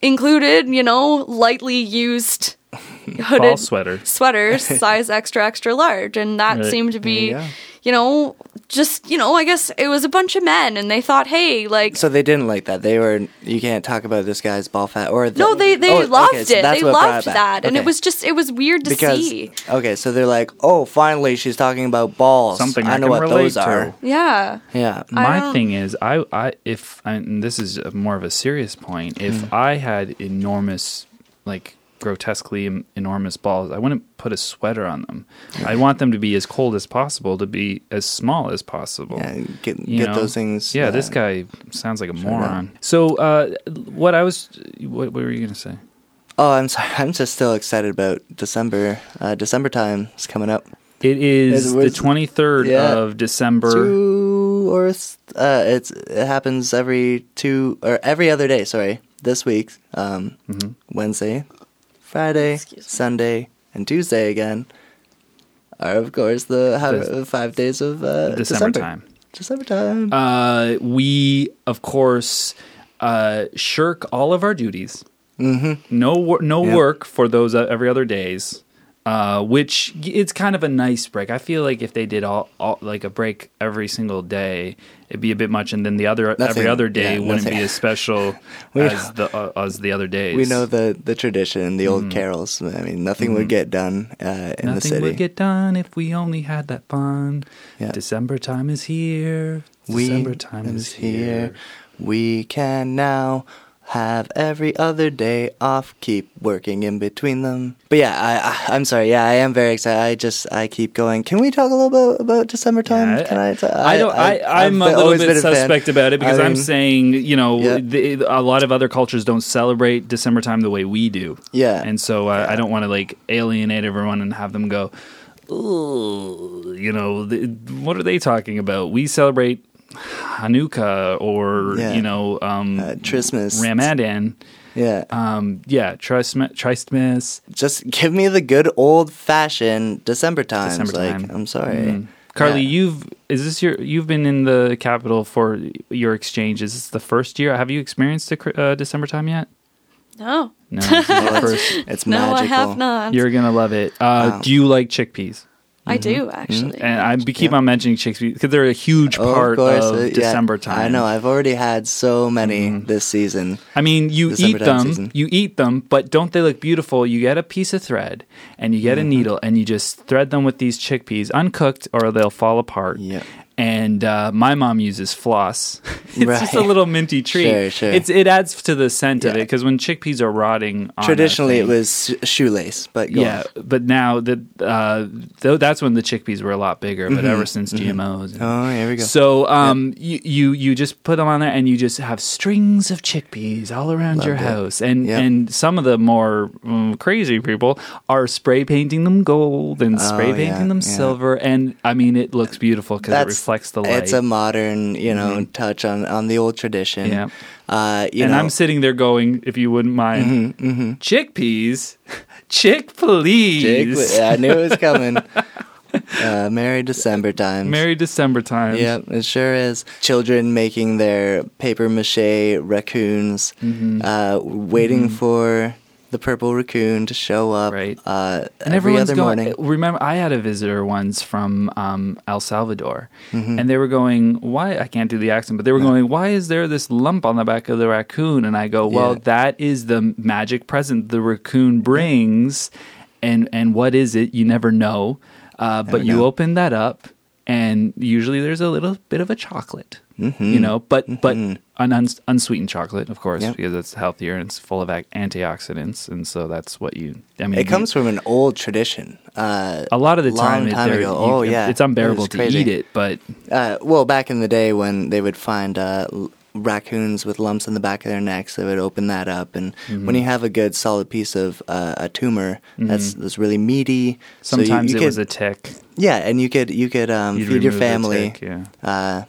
included you know lightly used hooded Ball sweater. sweaters size extra extra large and that Right. seemed to be Yeah. you know just you know i guess it was a bunch of men and they thought hey like So they didn't like that. They were. You can't talk about this guy's ball fat or. The, no they they Oh, loved okay, so it that's they loved back. that and it was just it was weird to because see okay, so they're like, oh, finally she's talking about balls. Something I I know can what relate those to. are. yeah Yeah. My thing is, I, I, if, and this is a- more of a serious point, if Hmm. I had enormous, like grotesquely enormous balls, I wouldn't put a sweater on them. I want them to be as cold as possible, to be as small as possible. Yeah, get get those things. Yeah, uh, this guy sounds like a moron. So, uh, what I was, what, what were you gonna say? Oh, I'm sorry. I'm just still excited about December. Uh, December time is coming up. It is It the twenty third yeah. of December. Two or uh, it's it happens every two or every other day. Sorry, this week, um, Mm-hmm. Wednesday, Friday, Sunday, and Tuesday again. Are of course the how, The- five days of uh, December December time. December time. Uh, we of course uh, shirk all of our duties. mm-hmm. No, wor- no Yep. work for those uh, every other days. Uh, which it's kind of a nice break. I feel like if they did all, all like a break every single day, it'd be a bit much, and then the other Nothing- every other day yeah, wouldn't nothing. be as special as the uh, as the other days. We know the the tradition, the old carols. I mean, nothing would get done uh, in the Mm-hmm. Nothing city. would get done if we only had that fun. Yeah. December time is here. we December time is here. We can now have every other day off. Keep working in between them. But yeah, I, I I'm sorry. Yeah, I am very excited. I just I keep going. Can we talk a little bit about December time? Yeah, Can I don't. I, I, am a little bit been a fan. suspect about it because I I'm mean, saying, you know, Yeah. the, a lot of other cultures don't celebrate December time the way we do. Yeah. and so uh, I don't want to like alienate everyone and have them go, "Ooh," you know, the, what are they talking about? We celebrate Hanukkah or Yeah. you know, um, uh, Christmas. Ramadan. Yeah. Um, yeah, Tristmas. Tristmas. just give me the good old fashioned December times. December like time. I'm sorry. Mm. Carly, Yeah. you've is this your you've been in the capital for your exchange? Is this the first year? Have you experienced a, uh, December time yet? no No, this is first. it's, it's no magical. i have not You're gonna love it. Uh, Wow. Do you like chickpeas? I do actually And I keep Yeah. on mentioning chickpeas because they're a huge Oh, part of of uh, yeah. December time. I know. I've already had so many this season. I mean, you December eat them, season. you eat them, but don't they look beautiful? You get a piece of thread and you get Mm-hmm. a needle and you just thread them with these chickpeas, uncooked, or they'll fall apart. Yeah. And uh, my mom uses floss. it's just a little minty treat. Sure, sure. It's it adds to the scent of it because when chickpeas are rotting, Traditionally, it was shoelace, but go yeah. on. But now that uh, that's when the chickpeas were a lot bigger. But ever since GMOs, and- Oh, here we go. so um, you, you you just put them on there, and you just have strings of chickpeas all around your it. house, and Yep. and some of the more um, crazy people are spray painting them gold and spray Oh, painting yeah, them yeah. silver, and I mean it looks beautiful because it reflects the light. It's a modern, you know, touch on on the old tradition. Yeah. Uh, you and know, I'm sitting there going, if you wouldn't mind, Mm-hmm, chickpeas, chick please, Jake, I knew it was coming. uh, Merry December times. Merry December time. Yeah, it sure is. Children making their paper mache raccoons, Mm-hmm. uh, waiting for the purple raccoon to show up. Right. Uh, and every other going. morning. Remember, I had a visitor once from um, El Salvador, Mm-hmm. and they were going, "Why?" I can't do the accent, but they were going, "Why is there this lump on the back of the raccoon?" And I go, "Well, Yeah. that is the magic present the raccoon brings, and and what is it? You never know. Uh, but you open that up, and usually there's a little bit of a chocolate." You know, but but Mhm. an uns- unsweetened chocolate, of course, Yep. because it's healthier and it's full of ac- antioxidants, and so that's what you. I mean, It you- comes from an old tradition. Uh, a lot of the time. time ago. you- Oh, yeah. it's unbearable It to eat it, but uh, well, back in the day when they would find uh, raccoons with lumps in the back of their necks, they would open that up, and Mm-hmm. when you have a good solid piece of uh, a tumor that's that's really meaty, so you- sometimes you it was a tick. yeah, and you could you could um, feed your family. tick, yeah.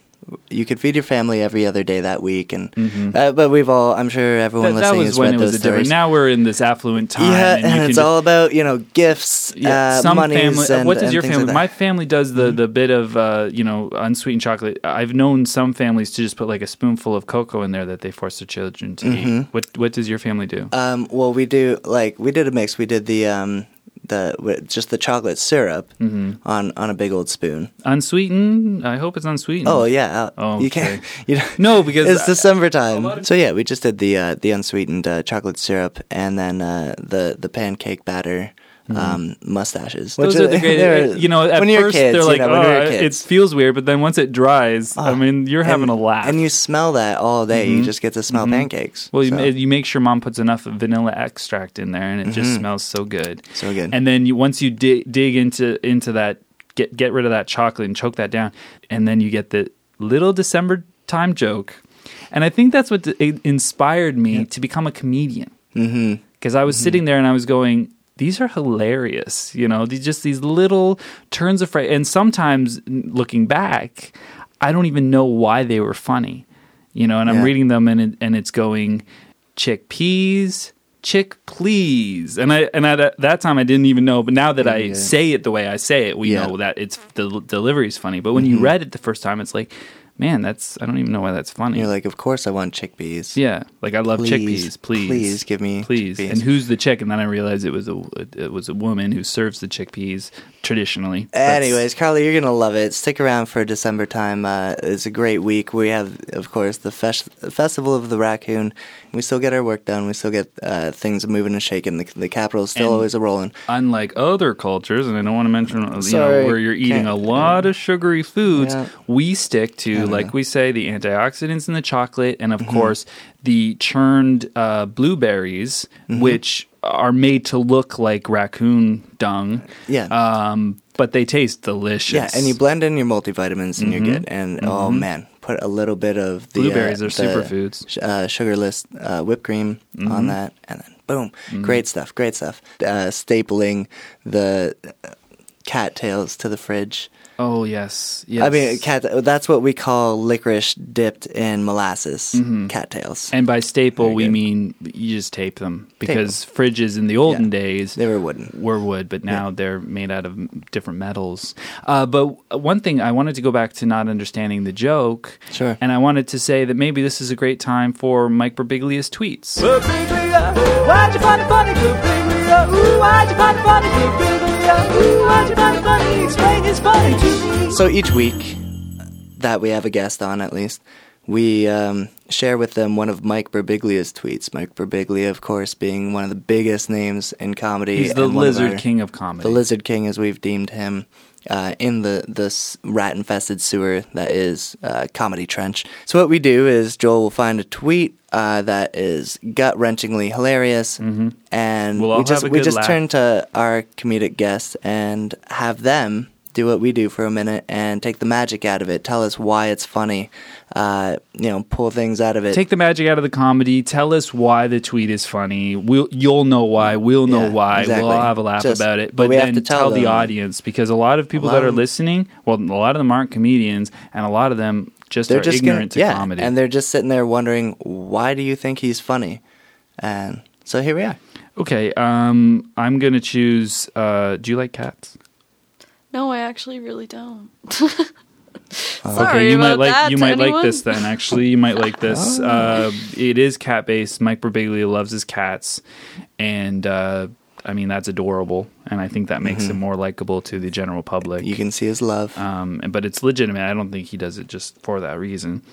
You could feed your family every other day that week, and uh, but we've all I'm sure everyone Mm-hmm. That, that listening was has when it was those a different. Now we're in this affluent time. yeah, and, and, it's all about you know gifts, Yeah, uh, some family. and, what does your family? like my. Mm-hmm. family does the the bit of uh, you know unsweetened chocolate. I've known some families to just put like a spoonful of cocoa in there that they force their children to eat. What what does your family do? Um, well, we do like we did a mix. We did the um, the just the chocolate syrup Mm-hmm. on on a big old spoon. unsweetened. I hope it's unsweetened. Oh yeah, Oh, you can't. okay. You know, No, because it's I- December time. So yeah, we just did the uh, the unsweetened uh, chocolate syrup and then uh, the the pancake batter. Um, mustaches. Mm-hmm. Those which are the great. they're- You know, at when you're first kids, they're you like, know, when "Oh, you're it feels weird," but then once it dries, I Oh, mean, you're having and, a laugh. and you smell that all day. You just get to smell pancakes. Mm-hmm. well, you, so, ma- you make sure mom puts enough vanilla extract in there, and it just smells so good. so good. And then you once you dig dig into into that, get get rid of that chocolate and choke that down, and then you get the little December time joke, and I think that's what d- inspired me to become a comedian. mm-hmm. because I was sitting there and I was going, these are hilarious, you know, these just these little turns of phrase. And sometimes looking back, I don't even know why they were funny, you know. And I'm reading them and it, and it's going chickpeas, chick please, and I and at that time I didn't even know, but now that I Yeah. say it the way I say it, we Yeah. know that it's the delivery is funny. But when you mm-hmm. read it the first time, it's like, man, that's I don't even know why that's funny. You're like, of course I want chickpeas. Yeah, like I love Please, chickpeas. Please, please give me please. chickpeas. And who's the chick? And then I realized it was a it was a woman who serves the chickpeas traditionally. That's- Anyways, Carly, you're gonna love it. Stick around for December time. Uh, it's a great week. We have, of course, the fes- festival of the raccoon. We still get our work done. We still get uh, things moving and shaking. The, the is still And- always a rolling. unlike other cultures, and I don't want to mention you know where you're eating a lot of sugary foods, Yeah. we stick to like know. we say the antioxidants in the chocolate, and Mm-hmm. of course the churned uh, blueberries, Mm-hmm. which are made to look like raccoon dung. Yeah. Um, but they taste delicious. Yeah, and you blend in your multivitamins and you're good. And oh man, put a little bit of the Mm-hmm. Blueberries uh, are superfoods. Uh, sugarless uh, whipped cream Mm-hmm. on that, and then boom, great stuff, great stuff. Uh, stapling the uh, cattails to the fridge. Oh yes, yes. I mean, cat. That's what we call licorice dipped in molasses. Cattails. Mm-hmm. And by staple, Very we good. mean you just tape them because fridges in the olden Yeah. days They were wooden. were wood, but now they're made out of different metals. Uh, but one thing I wanted to go back to not understanding the joke, Sure. and I wanted to say that maybe this is a great time for Mike Birbiglia's tweets. Birbiglia, why'd you find it funny? Birbiglia, ooh, why'd you find it funny? Birbiglia, ooh, why'd you find it funny? Explain it's funny to me. So each week that we have a guest on, at least, we um, share with them one of Mike Birbiglia's tweets. Mike Birbiglia, of course, being one of the biggest names in comedy. He's the and one of Lizard our- King of comedy. The Lizard King, as we've deemed him, uh, in the this rat infested sewer that is uh, Comedy Trench. So what we do is Joel will find a tweet uh, that is gut wrenchingly hilarious, and Mm-hmm. We'll we just we just laugh. turn to our comedic guests and have them do what we do for a minute and take the magic out of it. Tell us why it's funny. Uh, you know, pull things out of it. Take the magic out of the comedy. Tell us why the tweet is funny. We'll, you'll know why. We'll know Yeah, why. exactly. We'll all have a laugh Just- about it. but But, we have then to tell tell, the audience because a lot of people that are listening, well, a lot of them aren't comedians, and a lot of them just they're are just ignorant gonna, to yeah, comedy. and they're just sitting there wondering why do you think he's funny, and so here we are. okay, um, I'm gonna choose. Uh, do you like cats? No, I actually really don't. Uh, Sorry okay, you might like you to might like this then. Actually, you might like this. Oh. Uh, it is cat based. Mike Birbiglia loves his cats, and uh, I mean that's adorable, and I think that makes Mm-hmm. him more likable to the general public. You can see his love. um, but it's legitimate. I don't think he does it just for that reason.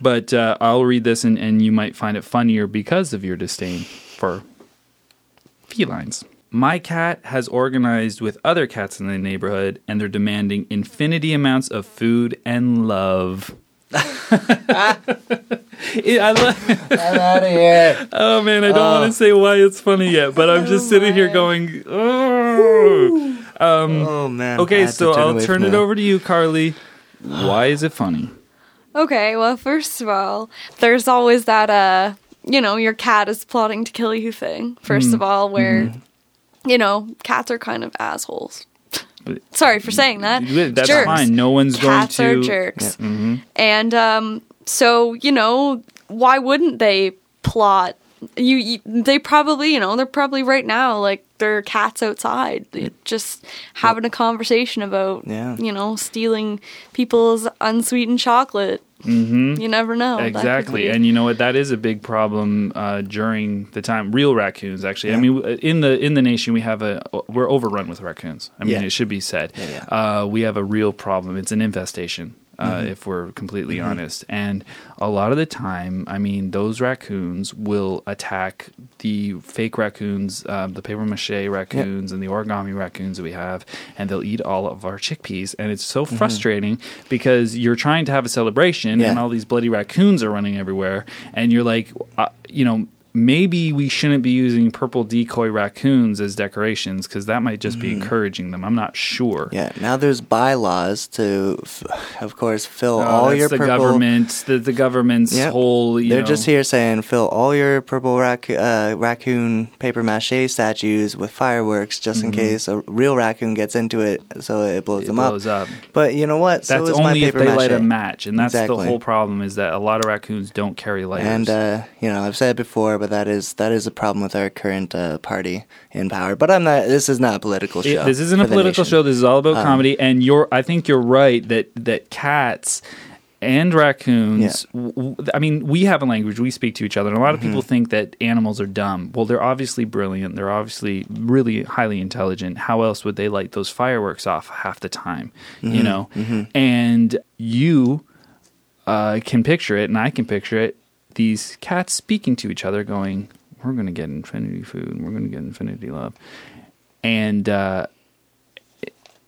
But uh, I'll read this, and, and you might find it funnier because of your disdain for felines. My cat has organized with other cats in the neighborhood, and they're demanding infinity amounts of food and love. I love. I'm out of here. Oh man, I don't want to oh. say why it's funny yet, but I'm just sitting here going. Oh. Oh man. Okay, so turn I'll turn it that. over to you, Carly. Why is it funny? Okay, well, first of all, there's always that, uh, you know, your cat is plotting to kill you thing, 1st mm-hmm. of all, where, mm-hmm. You know, cats are kind of assholes. Sorry for saying that. That's Jerks. fine. No one's Cats going are to. jerks. And um, so, you know, why wouldn't they plot? You, you, they probably, you know, they're probably right now like their cats outside, just having a conversation about, Yeah. you know, stealing people's unsweetened chocolate. Mm-hmm. You never know. Exactly, be- and you know what? That is a big problem uh, during the time. Real raccoons, actually. I mean, in the in the nation, we have a we're overrun with raccoons. I mean, Yeah. it should be said. Yeah, Uh, we have a real problem. It's an infestation. Uh, Mm-hmm. If we're completely honest, and a lot of the time, I mean, those raccoons will attack the fake raccoons, um, the paper mache raccoons, and the origami raccoons that we have, and they'll eat all of our chickpeas. And it's so frustrating because you're trying to have a celebration, Mm-hmm. Yeah. and all these bloody raccoons are running everywhere, and you're like, uh, you know, maybe we shouldn't be using purple decoy raccoons as decorations because that might just be encouraging them. I'm not sure. Mm-hmm. Yeah. Now there's bylaws to, of course, fill Oh, all your the purple. government, the, the government's Yep. whole. You They're know, just here saying fill all your purple rac- uh, raccoon paper mache statues with fireworks just in case a real raccoon gets into it, so it blows Mm-hmm. It them blows up. up. But you know what? so That's my only if they mache. light a match, and that's the whole problem. Is that a lot of raccoons don't carry lighters. And uh, you know, I've said it before, but that is that is a problem with our current uh, party in power. But I'm not. This is not a political It- show. this isn't a political show. This is all about Um, comedy, and you're. I think you're right that that cats and raccoons. w- I mean, we have a language. We speak to each other, and a lot of Mm-hmm. people think that animals are dumb. Well, they're obviously brilliant. They're obviously really highly intelligent. How else would they light those fireworks off half the time? Mm-hmm. You know, and you uh, can picture it, and I can picture it. These cats speaking to each other, going, "We're going to get infinity food. and We're going to get infinity love," and uh,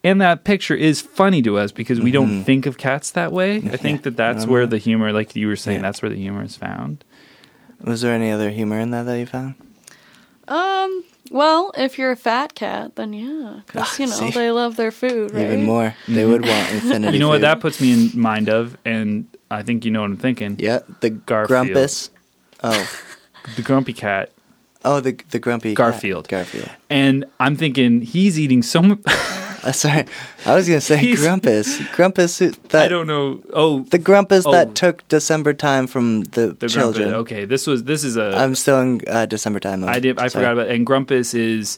and that picture is funny to us because we don't think of cats that way. I think that that's where the humor, like you were saying, Yeah. that's where the humor is found. Was there any other humor in that that you found? Um, well, if you're a fat cat, then yeah, because, you know, see? they love their food, right? Even more. They would want infinity. Mm-hmm. You know what that puts me in mind of, and I think you know what I'm thinking. Yeah, the Garfield. grumpus. Oh, The grumpy cat. oh, the the grumpy cat. Garfield. Garfield. And I'm thinking he's eating so much. Uh, sorry, I was gonna say He's- grumpus. Grumpus. who- That, I don't know. Oh, The grumpus Oh. that took December time from the, the children. Grumpus. Okay, this was this is a. I'm still in uh, December time. Mode. I did. I Sorry. forgot about. And Grumpus is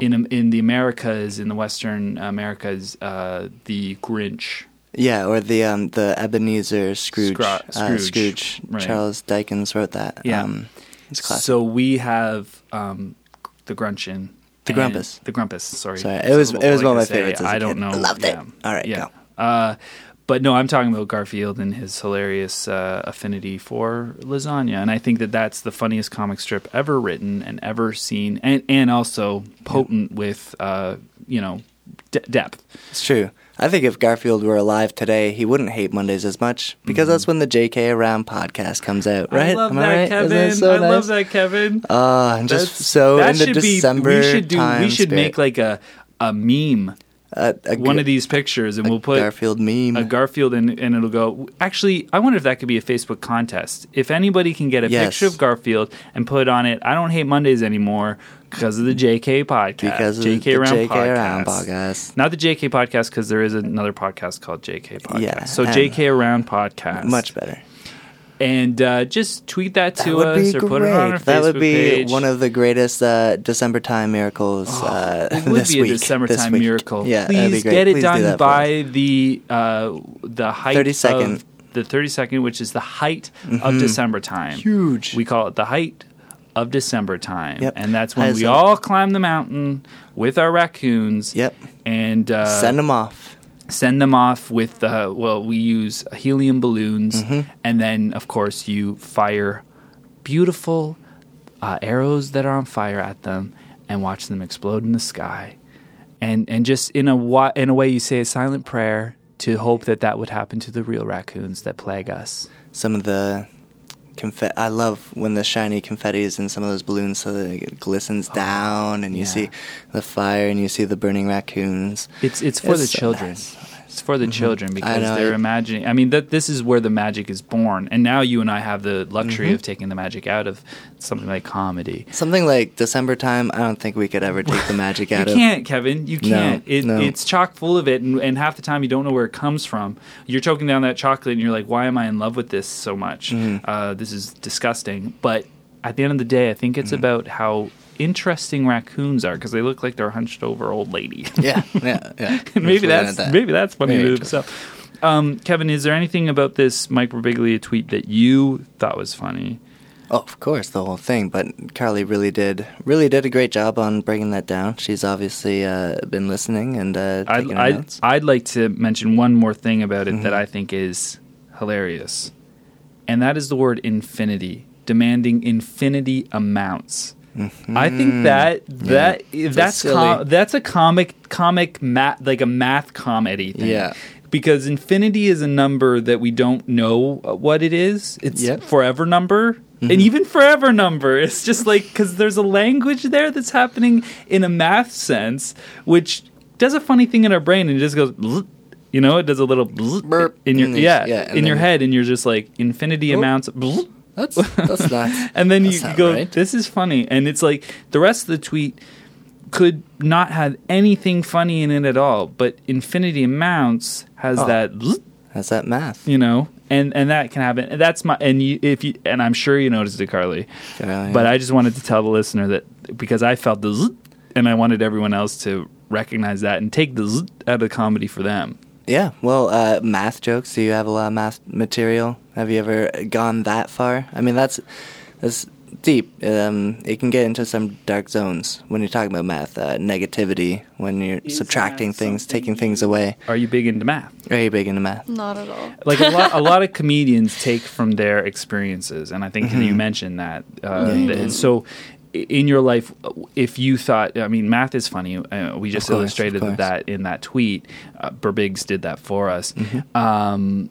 in in the Americas, in the Western Americas, uh, the Grinch. Yeah, or the um the Ebenezer Scrooge. Scro- uh, Scrooge, Scrooge. right. Charles Dickens wrote that. Yeah. Um, it's classic. So we have um, the Grunchin. The Grumpus. The Grumpus. Sorry. Sorry, it So was- it was like one of my favorites I don't kid. know. Loved it. All right, Yeah. go. Uh, but no, I'm talking about Garfield and his hilarious uh, affinity for lasagna, and I think that that's the funniest comic strip ever written and ever seen, and and also potent with uh, you know de- depth. It's true. I think if Garfield were alive today, he wouldn't hate Mondays as much because that's when the J.K. Around podcast comes out, right? Mm-hmm. I love Am I that, right? Kevin. That so I nice? love that, Kevin. Uh, I'm just so that into should be- December we should do. We should spirit. make like a a meme, one Gar- of these pictures, and we'll put Garfield meme. a Garfield, and, and it'll go. Actually, I wonder if that could be a Facebook contest. If anybody can get a Yes. picture of Garfield and put on it, I don't hate Mondays anymore because of the JK podcast. because of JK the Around JK podcast. Around podcast. Not the JK podcast because there is another podcast called JK podcast. Yeah, so and- JK Around podcast, Much better. And uh, just tweet that That to us or great. put it on our Facebook that would be page. one of the greatest uh, December time miracles uh, It would this be week. a December time week. miracle. Yeah, that'd be Please great. get it Please done that us. by the uh, the height 30 second. of the thirty second, which is the height of December time. Mm-hmm. Huge. We call it the height of December time, Yep. and that's when we all climb the mountain with our raccoons. Yep. and uh, Send them off. Send them off with uh, well we use helium balloons Mm-hmm. and then of course you fire beautiful uh, arrows that are on fire at them and watch them explode in the sky and and just in a wa- in a way you say a silent prayer to hope that that would happen to the real raccoons that plague us. Some of the confetti. I love when the shiny confetti is in some of those balloons, so that it glistens down, and you yeah. see the fire, and you see the burning raccoons. It's it's for It's the so children. nice. It's for the children because know, they're it- imagining. I mean, that this is where the magic is born, and now you and I have the luxury Mm-hmm. of taking the magic out of something like comedy. Something like December time, I don't think we could ever take the magic out of. It. You can't, Kevin. You can't. it, no. It's chock full of it, and, and half the time you don't know where it comes from. You're choking down that chocolate, and you're like, "Why am I in love with this so much? Mm-hmm. Uh, this is disgusting." But at the end of the day, I think Mm-hmm. it's about how interesting raccoons are because they look like they're hunched over old lady. Yeah, yeah, yeah. maybe Let's leave it that's at that. maybe that's funny to itself. Um, Kevin, is there anything about this Mike Birbiglia tweet that you thought was funny? Oh, of course, the whole thing. But Carly really did, really did a great job on breaking that down. She's obviously uh, been listening and uh, I'd, taking I'd, notes. I'd like to mention one more thing about it that Mhm. I think is hilarious, and that is the word infinity, demanding infinity amounts. I think that that that's silly. com- that's a comic comic math like a math comedy thing. Yeah. Because infinity is a number that we don't know what it is. It's Yep. forever number. And even forever number, it's just like because there's a language there that's happening in a math sense, which does a funny thing in our brain and it just goes, you know, it does a little Burp. in your yeah, yeah, in your head, and you're just like infinity Oh. amounts. That's that's. And then that's you go, right. this is funny. And it's like the rest of the tweet could not have anything funny in it at all, but infinity amounts has Oh. that, That's that math. you know, and and that can happen. And that's my and you if you and I'm sure you noticed it, Carly. Yeah, But yeah. I just wanted to tell the listener that because I felt the zzz, and I wanted everyone else to recognize that and take the zzz out of comedy for them. Yeah, well, uh, math jokes. Do you have a lot of math material? Have you ever gone that far? I mean, that's that's deep. Um, it can get into some dark zones when you're talking about math. Uh, negativity when you're Is subtracting things, something taking things away. Are you big into math? Are you big into math? Not at all. like a lot, a lot of comedians take from their experiences, and I think Mm-hmm. you mentioned that. Uh, Yeah, you that- so, in your life, if you thought, I mean, math is funny. Uh, we just course, illustrated that in that tweet. Uh, Burbigs did that for us. Mm-hmm. Um,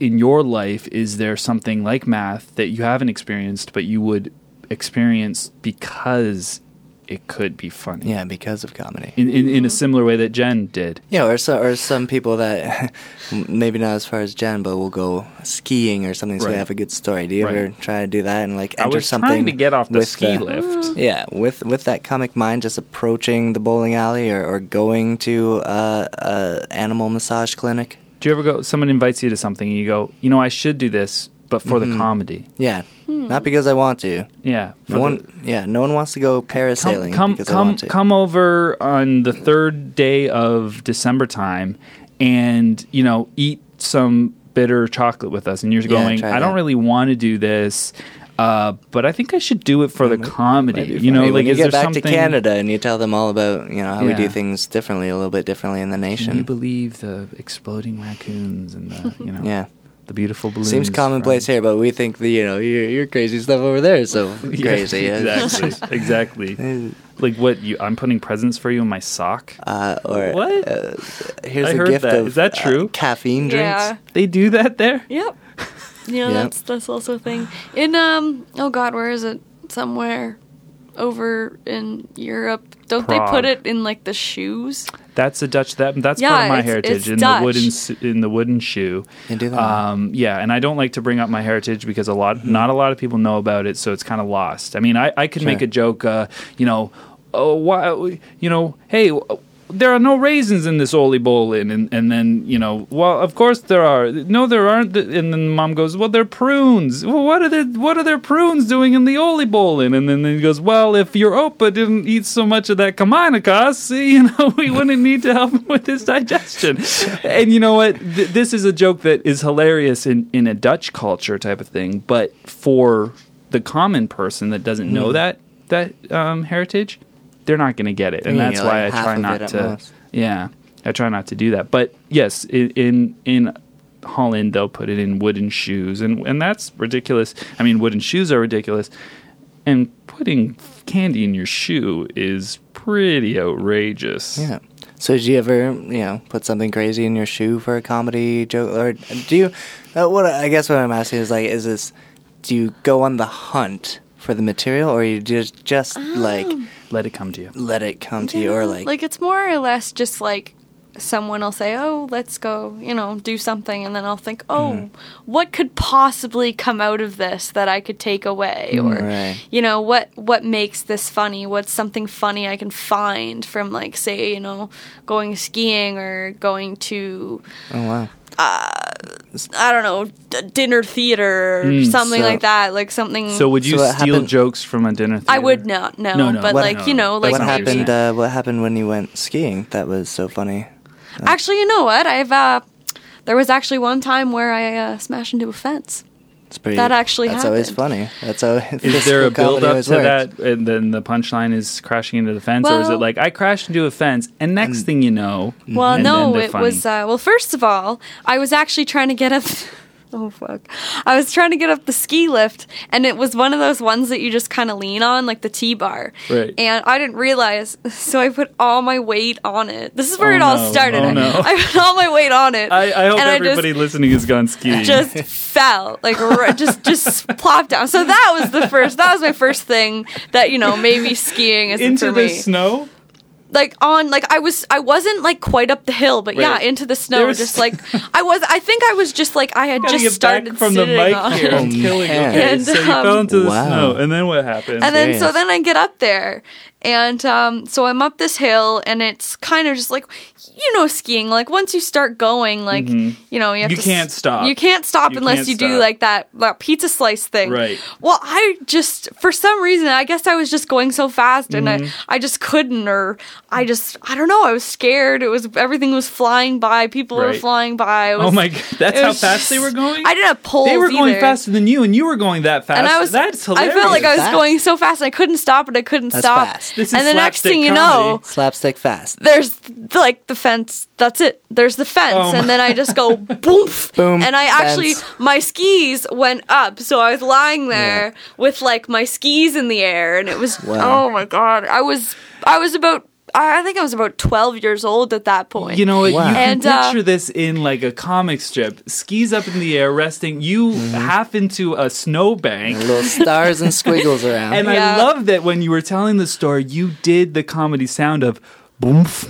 in your life, is there something like math that you haven't experienced, but you would experience because it could be funny? Yeah, because of comedy. In, in, in a similar way that Jen did. Yeah, or so, or some people that maybe not as far as Jen, but will go skiing or something, so Right. they have a good story. Do you Right. ever try to do that and like I enter was something? trying to get off the ski the- lift. Yeah, with with that comic mind, just approaching the bowling alley or, or going to uh, a animal massage clinic. Do you ever go? Someone invites you to something, and you go, you know, I should do this, but for Mm-hmm. the comedy. Yeah, not because I want to. Yeah, for No the- one, yeah, no one wants to go parasailing come because I come want to. come over on the third day of December time, and you know, eat some bitter chocolate with us. And you're Yeah, going, try I don't that. really want to do this. Uh, but I think I should do it for the comedy. You know, funny. like when you is get there back something? to Canada and you tell them all about you know how we do Yeah. things differently, a little bit differently in the Can you nation. believe the exploding raccoons and the you know Yeah. the beautiful balloons? Seems commonplace from- here, but we think the you know your your crazy stuff over there is so Yeah, crazy. yeah. exactly, exactly. Like what? You? I'm putting presents for you in my sock. Uh, or What? Uh, here's I a heard gift that. of Is that uh, true? caffeine drinks. Yeah. They do that there. Yep. Yeah, Yep. that's that's also a thing. In um oh god, where is it? Somewhere over in Europe. Don't they put it in like the shoes? That's a Dutch. That that's Yeah, part of my it's- heritage it's in Dutch. the wooden in the wooden shoe. You do that. Um, yeah, and I don't like to bring up my heritage because a lot, not a lot of people know about it, so it's kind of lost. I mean, I, I could make a joke, uh, you know, oh, why, you know, hey. There are no raisins in this oliebollen, and and then you know, well, of course there are. No, there aren't. And then mom goes, well, they're prunes. Well, what are there? What are their prunes doing in the oliebollen? And then he goes, well, if your Opa didn't eat so much of that Kamainakas, you know, we wouldn't need to help him with his digestion. and you know what? Th- this is a joke that is hilarious in in a Dutch culture type of thing, but for the common person that doesn't know that that um, heritage, they're not going to get it, and Yeah, that's like why I try not to. most. Yeah, I try not to do that. But yes, in in, in Holland they'll put it in wooden shoes, and and that's ridiculous. I mean, wooden shoes are ridiculous, and putting candy in your shoe is pretty outrageous. Yeah. So did you ever, you know, put something crazy in your shoe for a comedy joke, or do you? Uh, what I guess what I'm asking is like, is this? Do you go on the hunt for the material, or you just just like Let it come to you. let it come to you, or like, like it's more or less just like someone will say, "Oh, let's go," you know, do something, and then I'll think, "Oh, Mm-hmm. what could possibly come out of this that I could take away?" Or Mm, Right. you know, what what makes this funny? What's something funny I can find from like say, you know, going skiing or going to oh wow, I don't know, d- dinner theater or Mm, something so- like that, like something So would you So what steal happened- jokes from a dinner theater? I would not no, No, no, but what- like no, you no. know, like what not happened? Uh, what happened when you went skiing? That was so funny. Actually, you know what? I've uh, there was actually one time where I uh, smashed into a fence. It's pretty. That actually happened. That's always funny. That's always. Is there a physical build up to works. that, and then the punchline is crashing into the fence, or is it like I crashed into a fence, and next thing you know, Well, no, it funny. was uh, well. First of all, I was actually trying to get up. Oh fuck! I was trying to get up the ski lift, and it was one of those ones that you just kind of lean on, like the T-bar. Right. And I didn't realize, so I put all my weight on it. This is where Oh, it all no. started. Oh, no. I put all my weight on it. I, I hope everybody listening has gone skiing. just fell like r- just just plopped down. So that was the first. That was my first thing that you know maybe skiing is into for the me. snow. Like on like I was I wasn't like quite up the hill, but Right. yeah, into the snow. Was- just like I was. I think I was just like I had just get started back from the sitting mic on. here. I'm Oh, killing. man. Okay, And, so you um, fell into the Wow. snow, and then what happened? And then so then I get up there, and um, so I'm up this hill, and it's kind of just like you know skiing. Like once you start going, like you know you have Mm-hmm. You to can't stop. You can't stop You unless can't you do like that that pizza slice thing. Right. Well, I just for some reason I guess I was just going so fast, and Mm-hmm. I I just couldn't, or I just I don't know. I was scared. It was everything was flying by. People were flying by. It oh my god, that's how was fast they were going. I didn't have poles. They were going either. faster than you, and you were going that fast. And I was, that's hilarious. I felt like I was Fast. going so fast, and I couldn't stop, and I couldn't That's stop. fast. This is and the next slapstick thing you know, slapstick fast? there's like the fence. That's it. There's the fence, Oh and then I just go boom, Boom, and I actually fence. my skis went up, so I was lying there with like my skis in the air, and it was Wow. oh my god, I was I was about I I think I was about twelve years old at that point. You know? Wow. You can And, uh, picture this in like a comic strip. Skis up in the air, resting. You Mm-hmm. half into a snowbank. Little stars and squiggles around. And I love that when you were telling the story, you did the comedy sound of boomf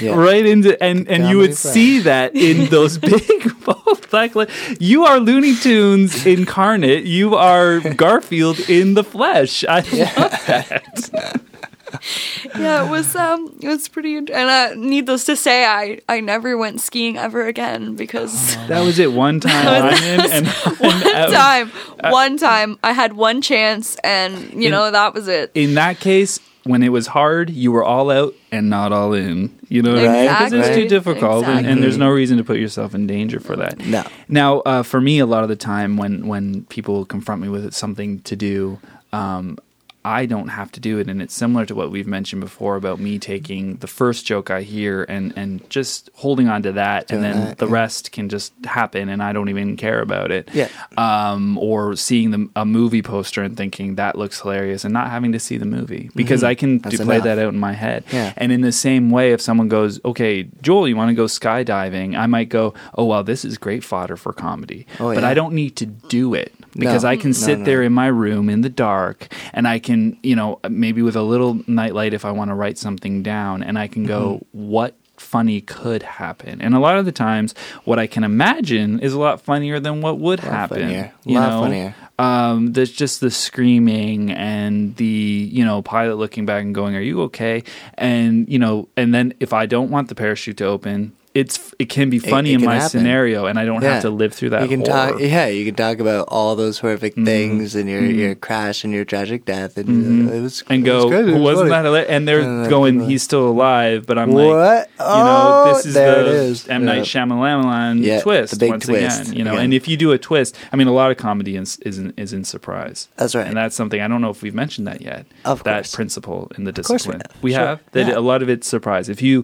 Yeah. right into and and you would Comedy see that in those big black li- you are Looney Tunes incarnate you are Garfield in the flesh I love that yeah, it was um, it was pretty. And uh, needless to say, I I never went skiing ever again because that was it one time I'm in and, one and out. time, one time I had one chance, and you In- know that was it. in that case when it was hard you were all out and not all in you know what I mean because it's Exactly. too difficult and, and there's no reason to put yourself in danger for that No. Now, uh, for me, a lot of the time when when people confront me with something to do, um, I don't have to do it, and it's similar to what we've mentioned before about me taking the first joke I hear and and just holding on to that, and then that, the yeah. rest can just happen, and I don't even care about it. Yeah. Um, or seeing the, a movie poster and thinking that looks hilarious, and not having to see the movie because I can Mm-hmm. Do, play that out in my head. Yeah. And in the same way, if someone goes, "Okay, Joel, you want to go skydiving?" I might go, "Oh, well, this is great fodder for comedy." Oh, but yeah. I don't need to do it because No. I can No, sit no. there in my room in the dark and I can, you know, maybe with a little nightlight if I want to write something down and I can go, Mm-hmm. "What?" funny could happen and a lot of the times what i can imagine is a lot funnier than what would lot happen funnier. you Lot know funnier. um, there's just the screaming and the you know pilot looking back and going, "Are you okay?" And you know, and then if I don't want the parachute to open, it's it can be funny it in my happen. scenario, and I don't Yeah. have to live through that. you can horror. talk. Yeah, you can talk about all those horrific Mm-hmm. things and your your crash and your tragic death, and uh, it was and it was go, good, it was wasn't funny." that? Hilarious? And they're then going, people- he's still alive, but I'm like, What? you know, Oh, this is there the it is. M Night. Shyamalan Yeah, twist once twist again. You know, again. and if you do a twist, I mean, a lot of comedy is is in, is in surprise. That's right. and that's something I don't know if we've mentioned that yet. Of that course. principle in the course we discipline. have. We Sure. have that. Yeah. Mm-hmm. A lot of it's surprise. If you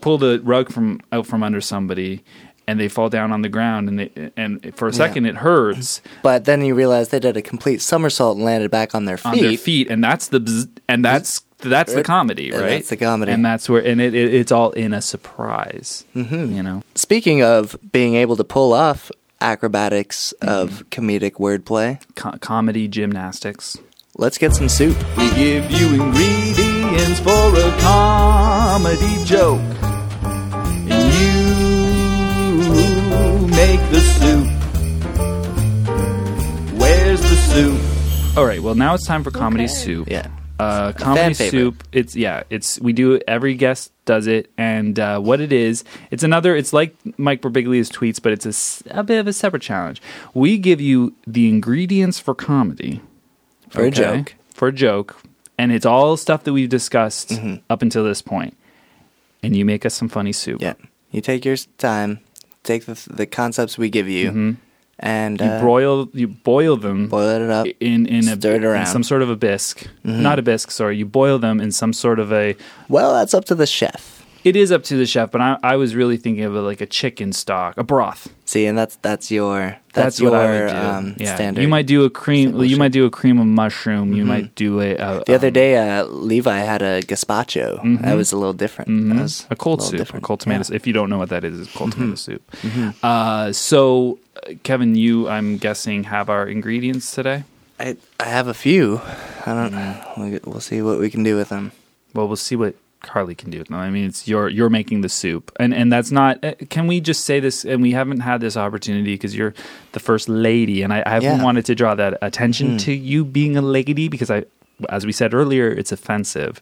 pull the rug from out from under somebody. And they fall down on the ground, and they, and for a second it hurts But then you realize they did a complete somersault and landed back on their feet. on their feet, and that's the bzz, and that's that's the Right. comedy, And right? that's the comedy. and that's where and it, it it's all in a surprise. Mm-hmm. You know, Speaking of being able to pull off acrobatics of comedic wordplay, Co- comedy gymnastics. let's get some soup. We give you ingredients for a comedy joke. Soup? All right, well now it's time for comedy Okay. soup. Yeah. uh, comedy fan favorite. soup. It's yeah, it's we do. Every guest does it, and uh, what it is, it's another. It's like Mike Birbiglia's tweets, but it's a, s- a bit of a separate challenge. We give you the ingredients for comedy For a joke. for a joke, and it's all stuff that we've discussed Mm-hmm. up until this point, and you make us some funny soup. Yeah. You take your time, take the, the concepts we give you, and Mm-hmm. You uh, broil you boil them boil it up. in in, a, in around. Mm-hmm. some sort of a bisque, not a bisque. Sorry, you boil them in some sort of a Well, that's up to the chef. It is up to the chef, but I, I was really thinking of it like a chicken stock, a broth. See, and that's that's your That's, that's, your what I would do. Um, yeah. standard. You might do a cream. You might do a cream of mushroom. You might do a, a The other um, day, uh, Levi had a gazpacho. That was a little different. That was Mm-hmm. a cold little soup, different. a cold tomato. Yeah. soup. If you don't know what that is, it's cold tomato soup. Uh, so, uh, Kevin, you, I'm guessing, have our ingredients today. I I have a few. I don't. Mm-hmm. We'll, we'll see what we can do with them. Well, we'll see what Carly can do it. I mean, it's you're you're making the soup, and and that's not. uh, Can we just say this? And we haven't had this opportunity because you're the first lady, and I, I haven't Yeah. Wanted to draw that attention to you being a lady because I, as we said earlier, it's offensive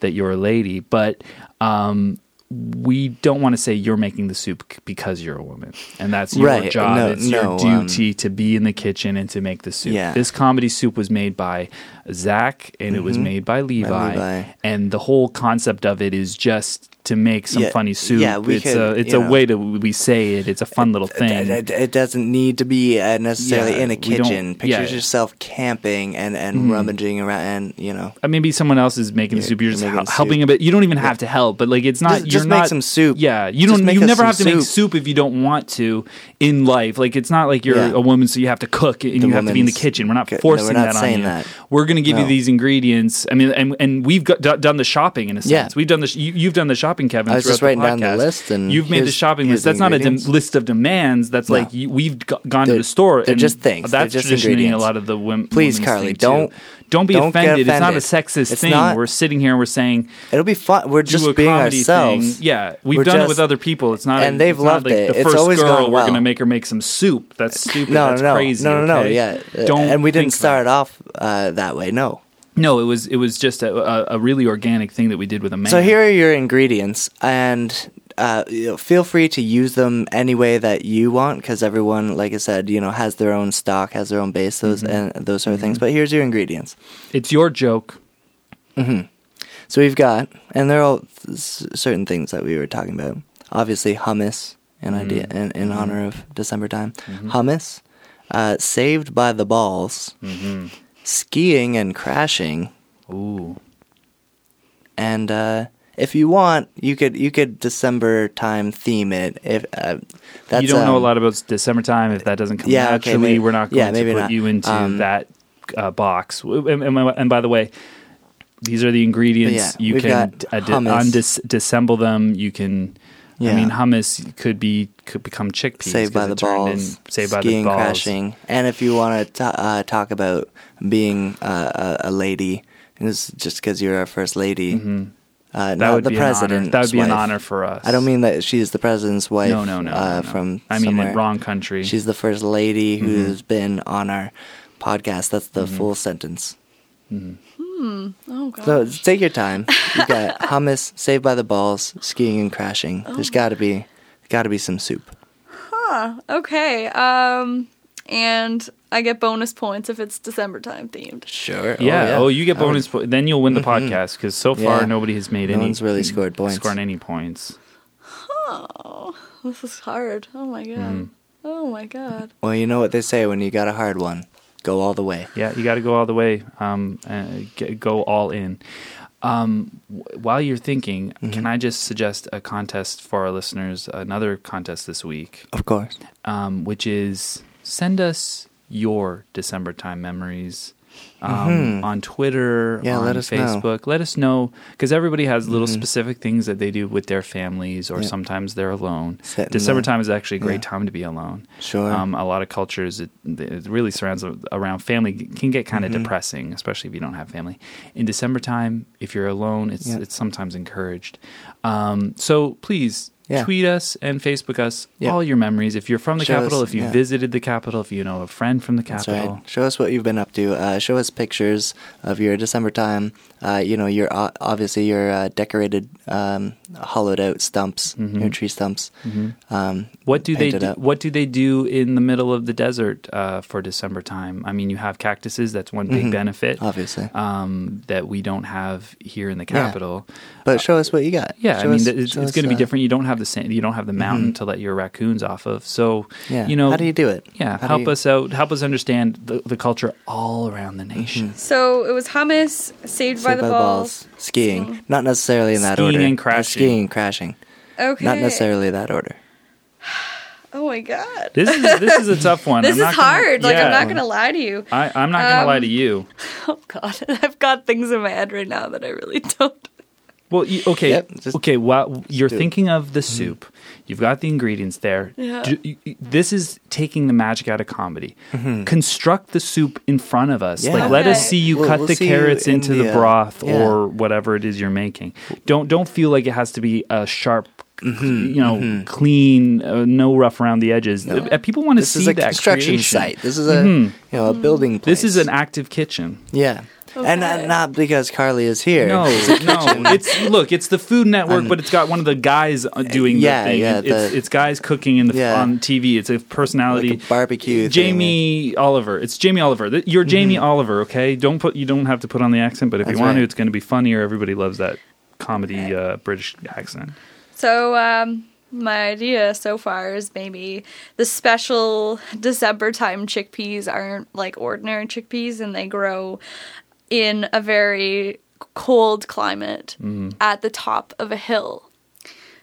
that you're a lady, but. um we don't want to say you're making the soup because you're a woman, and that's your Right. job. No- it's your no, um, duty to be in the kitchen and to make the soup. Yeah. This comedy soup was made by Zach, and it was made by Levi, Mm-hmm. Levi. and the whole concept of it is just to make some Yeah, funny soup. yeah, we it's could, a it's a know. way to we say it. It's a fun little thing. It, it- it doesn't need to be uh, necessarily Yeah, in a kitchen. Picture yeah. Mm-hmm. yourself camping and, and rummaging around, and you know, Uh, Maybe someone else is making the soup. You're just making hel- the helping a bit. You don't even have to help, but like it's not. Just- you're just make not- some soup. Yeah, you don't. You never have to make soup. soup if you don't want to in life. Like it's not like you're a woman, so you have to cook and The you have to be in the kitchen. We're not Okay, no, forcing we're not that on you. that. We're going to give you these ingredients. I mean, and and we've got, done the shopping in a sense. We've done the. You, you've done the shopping, Kevin. I was just writing down the list and you've made the shopping list. That's not a ingredients. list of demands. That's No. like you, we've g- gone to They're- the store. they're and just things. They're That's just traditionally a lot of the women. Please, Carly, don't- don't be don't get offended. It's not a sexist It's thing. not- We're sitting here and we're saying it'll be fun. We're just being ourselves. thing. Yeah, we've We're done it with other people. It's not, and they've loved like it. The It's first always girl, we're gonna make her make some soup. That's stupid. No, no, no, no, no. Yeah, Don't and we didn't start off uh, that way. No. No, it was it was just a, a, a really organic thing that we did with a man. So here are your ingredients, and uh, you know, feel free to use them any way that you want, because everyone, like I said, you know, has their own stock, has their own base, those Mm-hmm. and those sort of things. But here's your ingredients. it's your joke. So we've got, and there are all certain things that we were talking about. Obviously, hummus, an idea Mm-hmm. in, in honor of December time. Hummus, uh, saved by the balls, Mm-hmm. Skiing and crashing, Ooh, and uh, if you want, you could you could December time theme it. If uh, that's you don't know a um, lot about December time. If that doesn't come Yeah, okay, naturally, maybe- we're not going yeah, to put not. you into Um, that uh, box. And, and, and by the way, these are the ingredients. Yeah, you can uh, disassemble them. You can. I mean, hummus could be could become chickpeas. Saved by the turned in- balls, saved by the skiing, balls. crashing, and if you want to uh, talk about being uh, a, a lady, and this is just because you're our first lady, uh, Mm-hmm. That not would the be president. That would be an honor for us. I don't mean that she's the president's wife. No, no, no. Uh, no, no. From I mean, somewhere. wrong country. She's the first lady Mm-hmm. who's been on our podcast. That's the full sentence. Oh god. So take your time. You got hummus, saved by the balls, skiing and crashing. Oh. There's got to be, got to be some soup. Huh. Okay. Um, and I get bonus points if it's December time themed. Sure. yeah. Oh, you get I would- bonus. Po- then you'll win the podcast because so far Yeah. nobody has made No any. one's really scored points. Scored any points. Oh, this is hard. Oh my god. Mm-hmm. Oh my god. Well, you know what they say when you got a hard one, go all the way. Yeah, you got to go all the way. Um, uh, get, go all in. Um, w- while you're thinking, Mm-hmm. can I just suggest a contest for our listeners? Another contest this week, Of course. um, which is send us your December time memories. Um, on Twitter, Mm-hmm. Yeah, on let us know. Mm-hmm. Facebook. Let us know because everybody has little specific things that they do with their families, or Yeah. sometimes they're alone. December time is actually a great yeah. time to be alone. Sure. Um, a lot of cultures, it, it really surrounds around family. Can get kind of Mm-hmm. depressing, especially if you don't have family. In December time, if you're alone, it's Yeah. it's sometimes encouraged. Um, so please Yeah. tweet us and Facebook us Yeah. all your memories. If you're from the Show capital, us- if you yeah. visited the capital, if you know a friend from the capital. right. Show us what you've been up to. Uh, show us pictures of your December time. Uh, you know, your obviously your uh, decorated, um, hollowed out stumps, Mm-hmm. your tree stumps. Um, What do they do, up. What do they do in the middle of the desert uh, for December time? I mean, you have cactuses. That's one big Mhm. benefit. Obviously. um, that we don't have here in the capital. But show us what you got. Yeah, I mean, us- it's, it's going to be uh, different. You don't have the sand, you don't have the mountain to let your raccoons off of. So, Yeah. you know, how do you do it? Yeah, How help you- us out. Help us understand the, the culture all around the Mm-hmm. nation. So it was hummus, saved, by, Saved the, balls. skiing. Not necessarily in that Skiing order. and Uh, crashing. Skiing, crashing. Okay. Not necessarily that order. Oh my god. This is this is a tough one. This I'm is not gonna- hard. Like I'm not gonna lie to you. I, I'm not gonna Um, lie to you. Oh god, I've got things in my head right now that I really don't. Well, you, okay, Yep, just okay. Well, you're do it. thinking of the soup. You've got the ingredients there. Yeah. Do- you- you- this is taking the magic out of comedy. Construct the soup in front of us. Mm-hmm. Yeah. Like, let us see you We'll- cut we'll the carrots in into the, the, uh, broth yeah. or whatever it is you're making. Don't don't feel like it has to be a sharp. Mm-hmm, you know, clean, uh, no rough around the edges. Uh, People want to This see is a that construction creation. site. This is a you know a building place. This is an active kitchen. yeah, and Okay. not, not because Carly is here. No, no. It's look. It's the Food Network, but it's got one of the guys uh, doing yeah, the thing. yeah, it's, the- it's guys cooking in the Yeah. on TV. It's a personality. Like a barbecue thing. Jamie Oliver. It's Jamie Oliver. You're Jamie Oliver. Okay. Don't put. You don't have to put on the accent, but if That's you want to, it's going to be funnier. Everybody loves that comedy uh, British accent. So um my idea so far is maybe the special December time chickpeas aren't like ordinary chickpeas and they grow in a very cold climate at the top of a hill.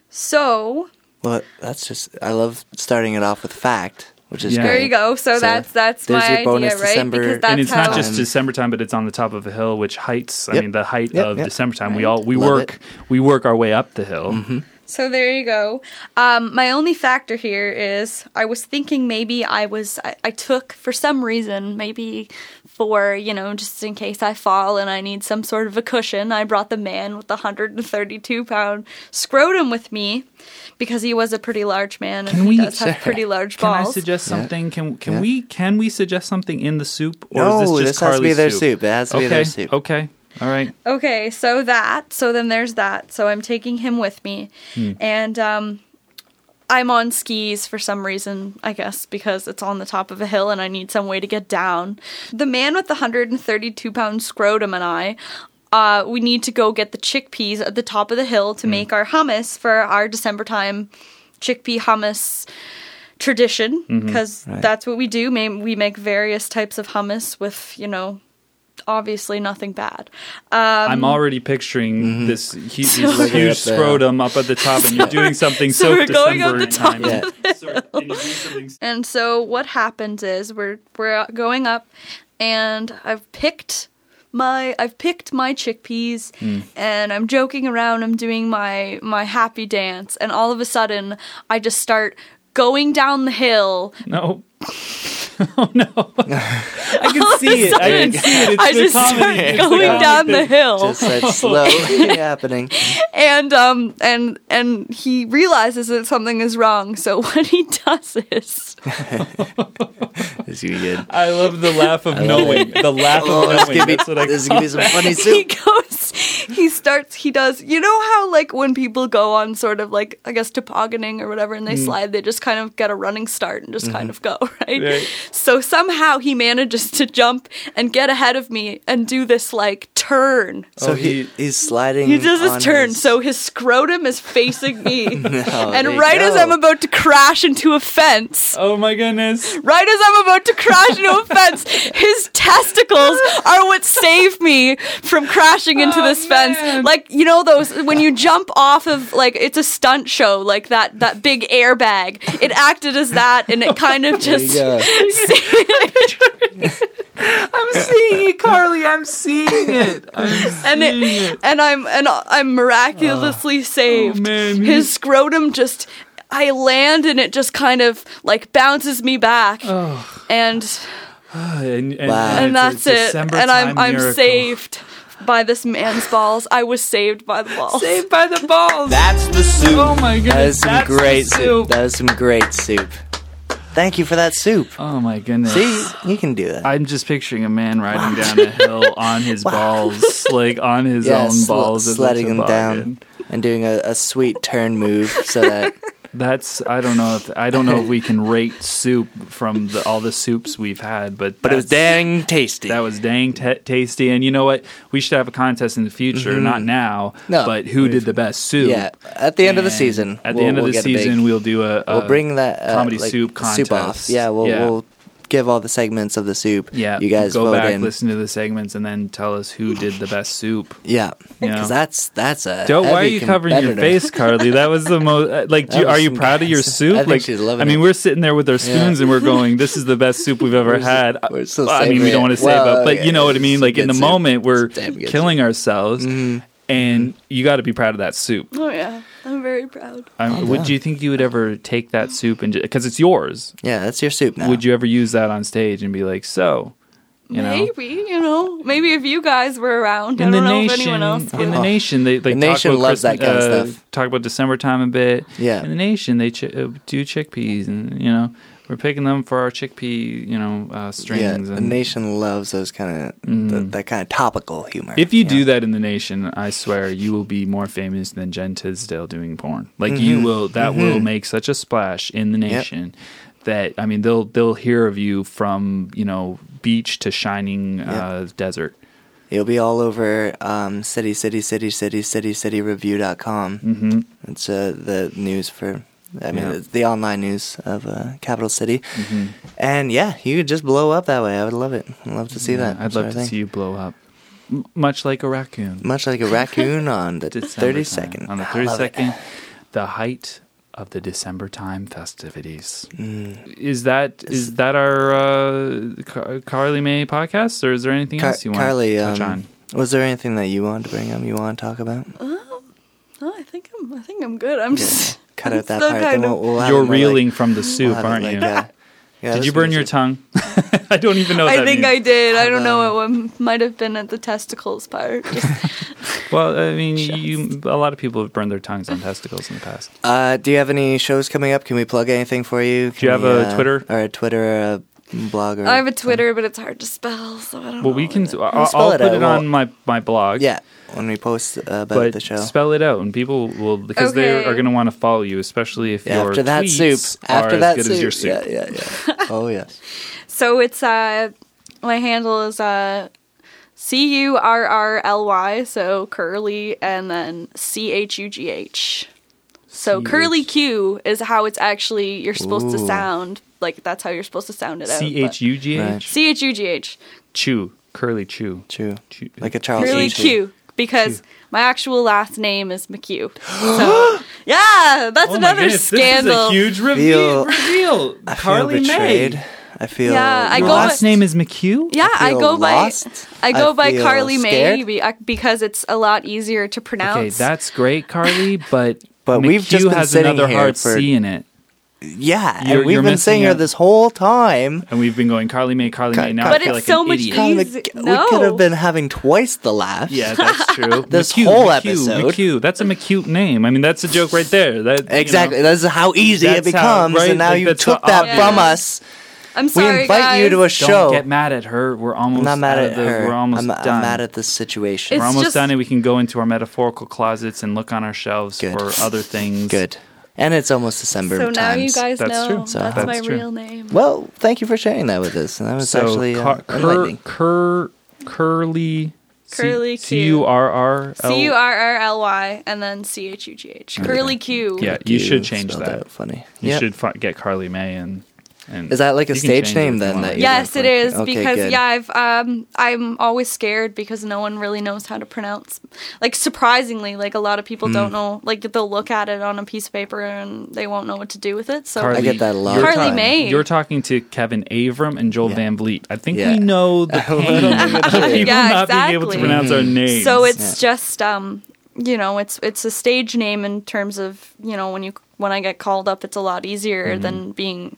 So Well, that's just. I love starting it off with fact, which is Yeah. great. there you go. So, that's that's my your idea, bonus right? December- because that's and it's how not just December time, but it's on the top of a hill, which heights. I mean, the height Yep, of yep. December time. We all we Love work we work our way up the hill. Mm-hmm. So there you go. Um, my only factor here is I was thinking maybe I was I, I took for some reason maybe for you know just in case I fall and I need some sort of a cushion. I brought the man with the 132 pound scrotum with me because he was a pretty large man and Can he we- does have pretty large balls. Can I suggest something? Can can Yeah. we can we suggest something in the soup? Or No, is this just this has to be Carly's their soup? soup. It has to okay. be their soup. Okay. All right. Okay, so that. So then there's that. So I'm taking him with me. Hmm. And um I'm on skis for some reason, I guess, because it's on the top of a hill and I need some way to get down. The man with the 132 pound scrotum and I, uh, we need to go get the chickpeas at the top of the hill to make our hummus for our December time chickpea hummus tradition Mm-hmm. because Right. that's what we do. We make various types of hummus with, you know, obviously nothing bad. Um, I'm already picturing this hu- this So- huge Looking at scrotum up at the top, and you're doing something So so, we're going up December the top time. of the Sorry, can you do something- And so what happens is we're we're going up and I've picked my I've picked my chickpeas and I'm joking around, I'm doing my my happy dance and all of a sudden I just start going down the hill. No. oh no! I can see it. I can see it. It's I just comedy. start It's going comedy down the hill. Just that slowly happening. and um and and he realizes that something is wrong. So what he does is This is gonna good. I love the laugh of love knowing. The laugh of Oh, this is knowing. gonna be, That's what I this is gonna be some funny he goes he starts he does you know how like when people go on sort of like i guess tobogganing or whatever and they slide they just kind of get a running start and just kind of go right? Right. so somehow he manages to jump and get ahead of me and do this like turn. So Oh, he, he- he's sliding. He does on turn, his- so his scrotum is facing me. Oh, there and right as. I'm about to crash into a fence, Oh my goodness. right as I'm about to crash into a fence, his testicles are what saved me from crashing into Oh, this fence. Like you know those when you jump off of like it's a stunt show, like that that big airbag. It acted as that, and it kind of just. I'm seeing it, Carly. I'm seeing it. I'm and it, it. and I'm and I'm miraculously ah. saved. Oh, man, His scrotum just I land and it just kind of like bounces me back. Oh. And ah, And, and, Wow. and that's a it. And I'm I'm miracle. saved by this man's balls. I was saved by the balls. Saved by the balls. That's the soup. Oh my goodness. That is some that's the great soup. soup. That is some great soup. Thank you for that soup. Oh my goodness. See, you can do that. I'm just picturing a man riding down a hill on his balls, like on his yeah, own sl- balls, sledding them down and doing a, a sweet turn move so that That's I don't know if I don't know if we can rate soup from the, all the soups we've had, but but it was dang tasty. That was dang t- tasty, and you know what? We should have a contest in the future, not now, Mm-hmm. No, but who did the best soup? yeah. At the end of the season, At the we'll- end of we'll the a big- season, we'll do a, a we'll bring that uh, comedy like, soup soup off. contest. Yeah, we'll Yeah. we'll give all the segments of the soup. yeah. you guys go vote back, in. listen to the segments, and then tell us who did the best soup. Yeah, You because know. that's that's a. Don't, why are heavy you covering your face, Carly? That was the most. uh, Like, do you, are you some proud of your soup? I think like, she's loving I mean, it. we're sitting there with our spoons and we're going, "This is the best soup we've ever We're so- had." we're so Well, I mean, we don't want to say, Well, but but yeah, you know what I mean. Like in the soup. moment, we're It's damn good killing ourselves, Mm-hmm. and you got to be proud of that soup. Oh yeah. I'm very proud. Um, would you think you would ever take that soup and because it's yours? Yeah, that's your soup now. Would you ever use that on stage and be like, "So, you know, maybe, you know. Maybe if you guys were around. in I the don't know nation, if anyone else in the nation, they like The nation talk about loves that Christmas- kind of uh, stuff. Talk about December time a bit. Yeah. in the nation, they chi- uh, do chickpeas, and you know, we're picking them for our chickpea, you know, uh, strings. Yeah, and the nation loves those kind of that kind of topical humor. If you do that in the nation, I swear you will be more famous than Jen Tisdale doing porn. Like you Mhm. will, that will make such a splash in the nation that I mean, they'll they'll hear of you from you know beach to shining uh, desert. You'll be all over um, city, city, city, city, city, city review.com. hmm It's uh, the news for, I mean, Yeah. the online news of uh, capital city. hmm And yeah, you could just blow up that way. I would love it. I'd love to see that. I'd love to thing. see you blow up, M- much like a raccoon. Much like a raccoon on the 32nd. on the I thirty love it. second, the height of the December time festivities. Mm. Is that is that our uh, Car- Carly May podcast, or is there anything Car- else you want Carly, to touch um, on? was there anything that you wanted to bring up? You want to talk about? Oh, I think I'm I think I'm good. I'm just Cut out that still part. kind of- we'll, we'll You're it more like- reeling from the we'll soup, aren't like, you? uh, yeah, Did you burn your tongue? I don't even know. What I that think I did. I don't Um, know what might have been at the testicles part. Well, I mean, you. A lot of people have burned their tongues on testicles in the past. Uh, do you have any shows coming up? Can we plug anything for you? Do you have we, a uh, Twitter? or a Twitter or a blog? Or I have a Twitter, but it's hard to spell, so I don't know. Well, we can. what it- I'll, I'll it put out. it Well- on my my blog. Yeah, when we post uh, about but the show. spell it out, and people will because they are going to want to follow you, especially if Yeah, your after that tweets soup. are After as that good soup. as your soup. Yeah, yeah, yeah. oh yes. So it's uh, my handle is uh, C U R R L Y, so curly, and then C H U G H. So C curly Q is how it's actually you're supposed to sound. Like that's how you're supposed to sound it out. C H U G Right. H. C H U G H. Chew. Curly chew. True. Chew. Like a Charles Curly H. Q. Because my actual last name is McHugh. So yeah, that's Oh my another goodness, scandal. This is a huge reveal. Feel- reveal. I feel Carly betrayed. May. I feel. Yeah, I Your go last by- name is McHugh. yeah, I, feel go lost. by I go by feel Carly May scared. be- uh, because it's a lot easier to pronounce. Okay, that's great, Carly, but But McHugh we've just been has sitting another here hard for- C in it, Yeah, You're- and we've you're been missing saying here out. this whole time. and we've been going Carly May, Carly Car- May. Now Car- I But feel it's like so an much idiot. easier. Kinda- Easy- We could have been having twice the laughs. Yeah, that's true. This McHugh, whole McHugh, episode. McHugh. That's a McHugh name. I mean, that's a joke right there. That you know. Exactly. That's how easy it That's how- becomes, right? and now Like, you took that obvious. from us. I'm sorry, We sorry, invite guys. you to a Don't show. get mad at her. We're almost I'm not mad at the, her. We're almost I'm, done. I'm mad at the situation. It's we're almost just- done, and we can go into our metaphorical closets and look on our shelves Good. for other things. Good. And it's almost December So now you guys That's know true. So- that's, That's my true. real name. Well, thank you for sharing that with us. And that was So actually uh, cur, enlightening. cur, curly Curly Q. C U R R L. C U R R L Y and then C H U G H. Curly Q. Yeah, you should change spelled that. funny. You Yep. should fi- get Carly May and. And Is that like a stage name then that you- Yes, it is Okay, because good. yeah, I've um I'm always scared because no one really knows how to pronounce. Like surprisingly, like a lot of people Hmm. don't know. Like they'll look at it on a piece of paper and they won't know what to do with it. So Carly, I get that a lot. you're Carly. May. You're talking to Kevin Avram and Joel Yeah. Van Vliet. I think Yeah. we know the pain of people Yeah, not being able to exactly. pronounce our names. So it's just um you know it's it's a stage name in terms of you know when you when I get called up it's a lot easier Mm-hmm. than being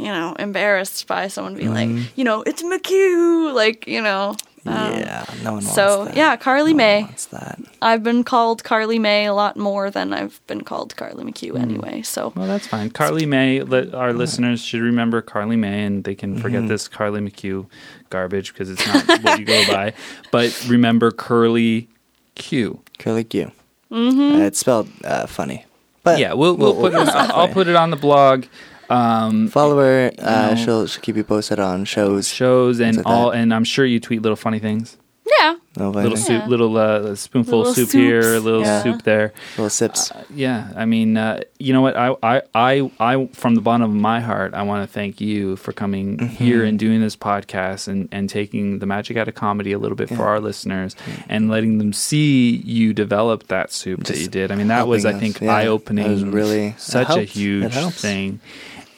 you know embarrassed by someone being Mm-hmm. like you know it's McHugh like you know um, yeah, no one wants so yeah Carly No May wants that. I've been called Carly May a lot more than I've been called Carly McHugh Mm. anyway so Well, that's fine. Carly May, let, our listeners should remember Carly May, and they can Mm-hmm. forget this Carly McHugh garbage because it's not what you go by. But remember Curly Q. Curly Q. Mm-hmm. it's spelled uh, funny. But yeah, we'll we'll, put it. I'll, I'll put it on the blog. Um, follow her. Uh, know. she'll, she'll keep you posted on shows. shows and like all, that. and I'm sure you tweet little funny things. yeah No, Little little, soup, little uh, spoonful Little of soup soups. here, a little Yeah. soup there. little sips. Yeah, I mean, uh, you know what? I, I, I, I, from the bottom of my heart, I want to thank you for coming Mm-hmm. here and doing this podcast and, and taking the magic out of comedy a little bit for our listeners and letting them see you develop that soup that you did. I mean, that was, I think, Yeah, eye opening. that was really- it such a huge thing,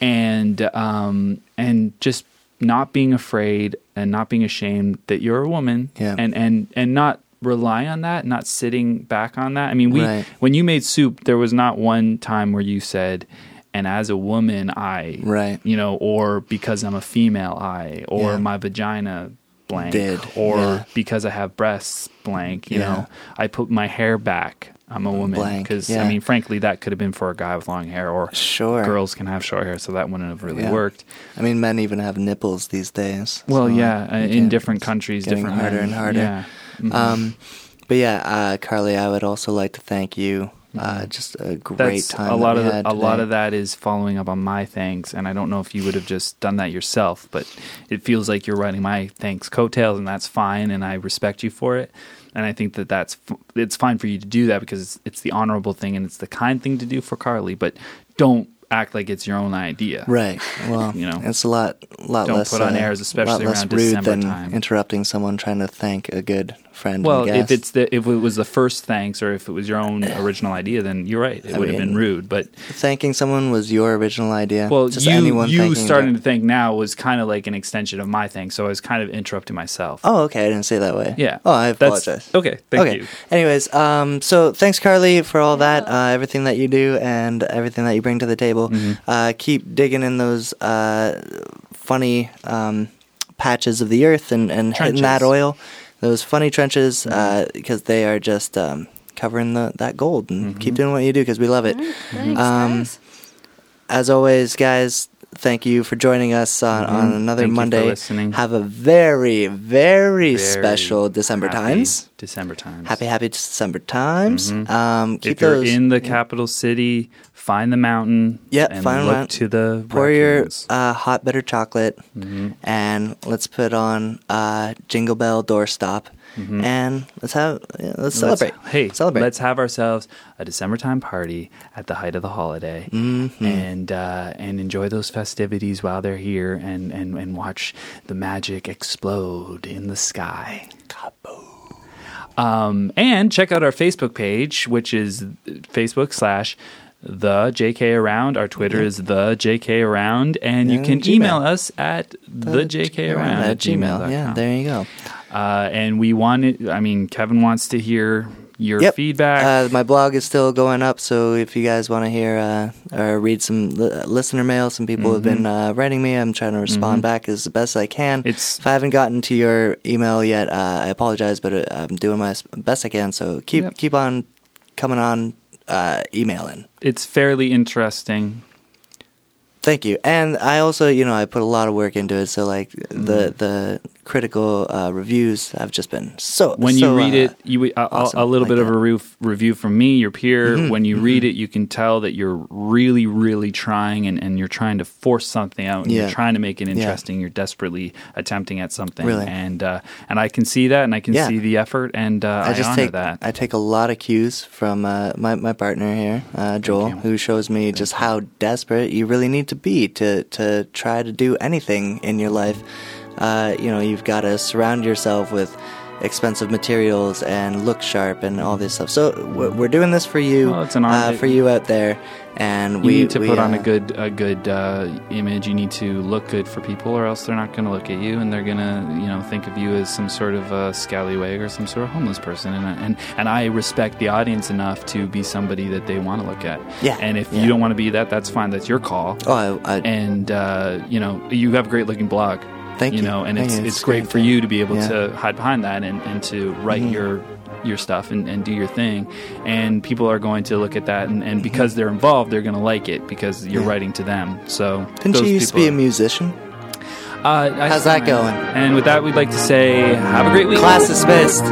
and um, and just not being afraid and not being ashamed that you're a woman, Yeah. and and and not rely on that, not sitting back on that. I mean, we Right. when you made soup, there was not one time where you said, "And as a woman, I," Right. You know, or because I'm a female, I, or Yeah. my vagina blank, Did, or yeah. because I have breasts blank. You know, I put my hair back. I'm a woman because yeah. I mean, frankly, that could have been for a guy with long hair, or Sure. girls can have short hair, so that wouldn't have really Yeah. worked. I mean, men even have nipples these days. Well, so yeah, uh, in different countries, getting different harder men. and harder. Yeah. Mhm. Um, but yeah, uh, Carly, I would also like to thank you. Uh, just a great Mm-hmm. That's time. a that lot of a lot of that is following up on my thanks, and I don't know if you would have just done that yourself, but it feels like you're writing my thanks coattails, and that's fine, and I respect you for it. And I think that that's it's fine for you to do that because it's, it's the honorable thing and it's the kind thing to do for Carly. But don't act like it's your own idea. Right. Well, You know, it's a lot, lot don't less. put on uh, airs, especially around rude December than time. interrupting someone trying to thank a good friend. Well, and if it's the if it was the first thanks or if it was your own original idea, then you're right. It I would have been rude. But thanking someone was your original idea. Well, just you anyone you starting the- to think now was kind of like an extension of my thing, so I was kind of interrupting myself. Oh, okay. I didn't say it that way. Yeah. Oh, I That's- apologize. okay, thank okay. you. Anyways, um, so thanks, Carly, for all that, uh, everything that you do, and everything that you bring to the table. Mm-hmm. Uh, keep digging in those uh, funny um, patches of the earth and, and hitting that oil, those funny trenches, Mm-hmm. because they are just um, covering the that gold. And Mm-hmm. keep doing what you do because we love it. thanks Um. As always, guys, thank you for joining us on, on Mhm. another Thank you for Monday. listening. Have a very, very, Very special December times. December times. Happy, happy December times. Mhm. Um, keep if you're those. in the capital city, find the mountain. Yep, and find the look mountain. to the pour your uh, hot bitter chocolate, Mhm. and let's put on uh, Jingle Bell Doorstop, Mhm. and let's have yeah, let's Let's- celebrate. hey, celebrate. Let's have ourselves a December time party at the height of the holiday, Mhm. and uh, and enjoy those festivities while they're here, and, and and watch the magic explode in the sky. Um, and check out our Facebook page, which is Facebook slash the JK Around. Our Twitter is the JK Around, and you can Gmail. email us at the JK Around at Gmail. Yeah, there you go. Uh, and we want it. I mean, Kevin wants to hear your Yep. feedback. Uh, my blog is still going up, so if you guys want to hear uh, or read some li- listener mail, some people have been uh, writing me. I'm trying to respond back as best I can. Mm-hmm. It's- if I haven't gotten to your email yet, uh, I apologize, but uh, I'm doing my best I can. So keep Yep. keep on coming on uh, emailing. it's fairly interesting. Thank you. And I also, you know, I put a lot of work into it. So like the the critical uh, reviews have just been so. when so, you read uh, it, you a, a- awesome a little like bit of that. Mm-hmm, a roof, review from me, your peer. when you read it, you can tell that you're really, really trying, and, and you're trying to force something out. And Yeah. You're trying to make it Yeah. interesting. You're desperately attempting at something. Really. and uh, and I can see that, and I can Yeah. see the effort, and uh, I, I just honor take that. I take a lot of cues from uh, my my partner here, uh, Joel, who shows me just how desperate you really need to be to to try to do anything in your life. Uh, you know, you've got to surround yourself with expensive materials and look sharp and all this stuff. So we're, doing this for you, Well, it's an uh, for you out there, and you we need to we, put on a uh, good a good uh, image. You need to look good for people, or else they're not going to look at you, and they're going to you know think of you as some sort of uh, scallywag or some sort of homeless person. And and and I respect the audience enough to be somebody that they want to look at. Yeah, And if yeah. you don't want to be that, that's fine. That's your call. Oh, I, I, And uh, you know you have a great looking blog. Thank you. know, and it's it's, It's great for you to be able yeah. to hide behind that and, and to write Mhm. your your stuff and, and do your thing and people are going to look at that and, Mm-hmm. and because they're involved they're going to like it because you're Yeah. writing to them so didn't you used to be a musician? uh, I How's that going? and with that we'd like to say have a great week Class dismissed.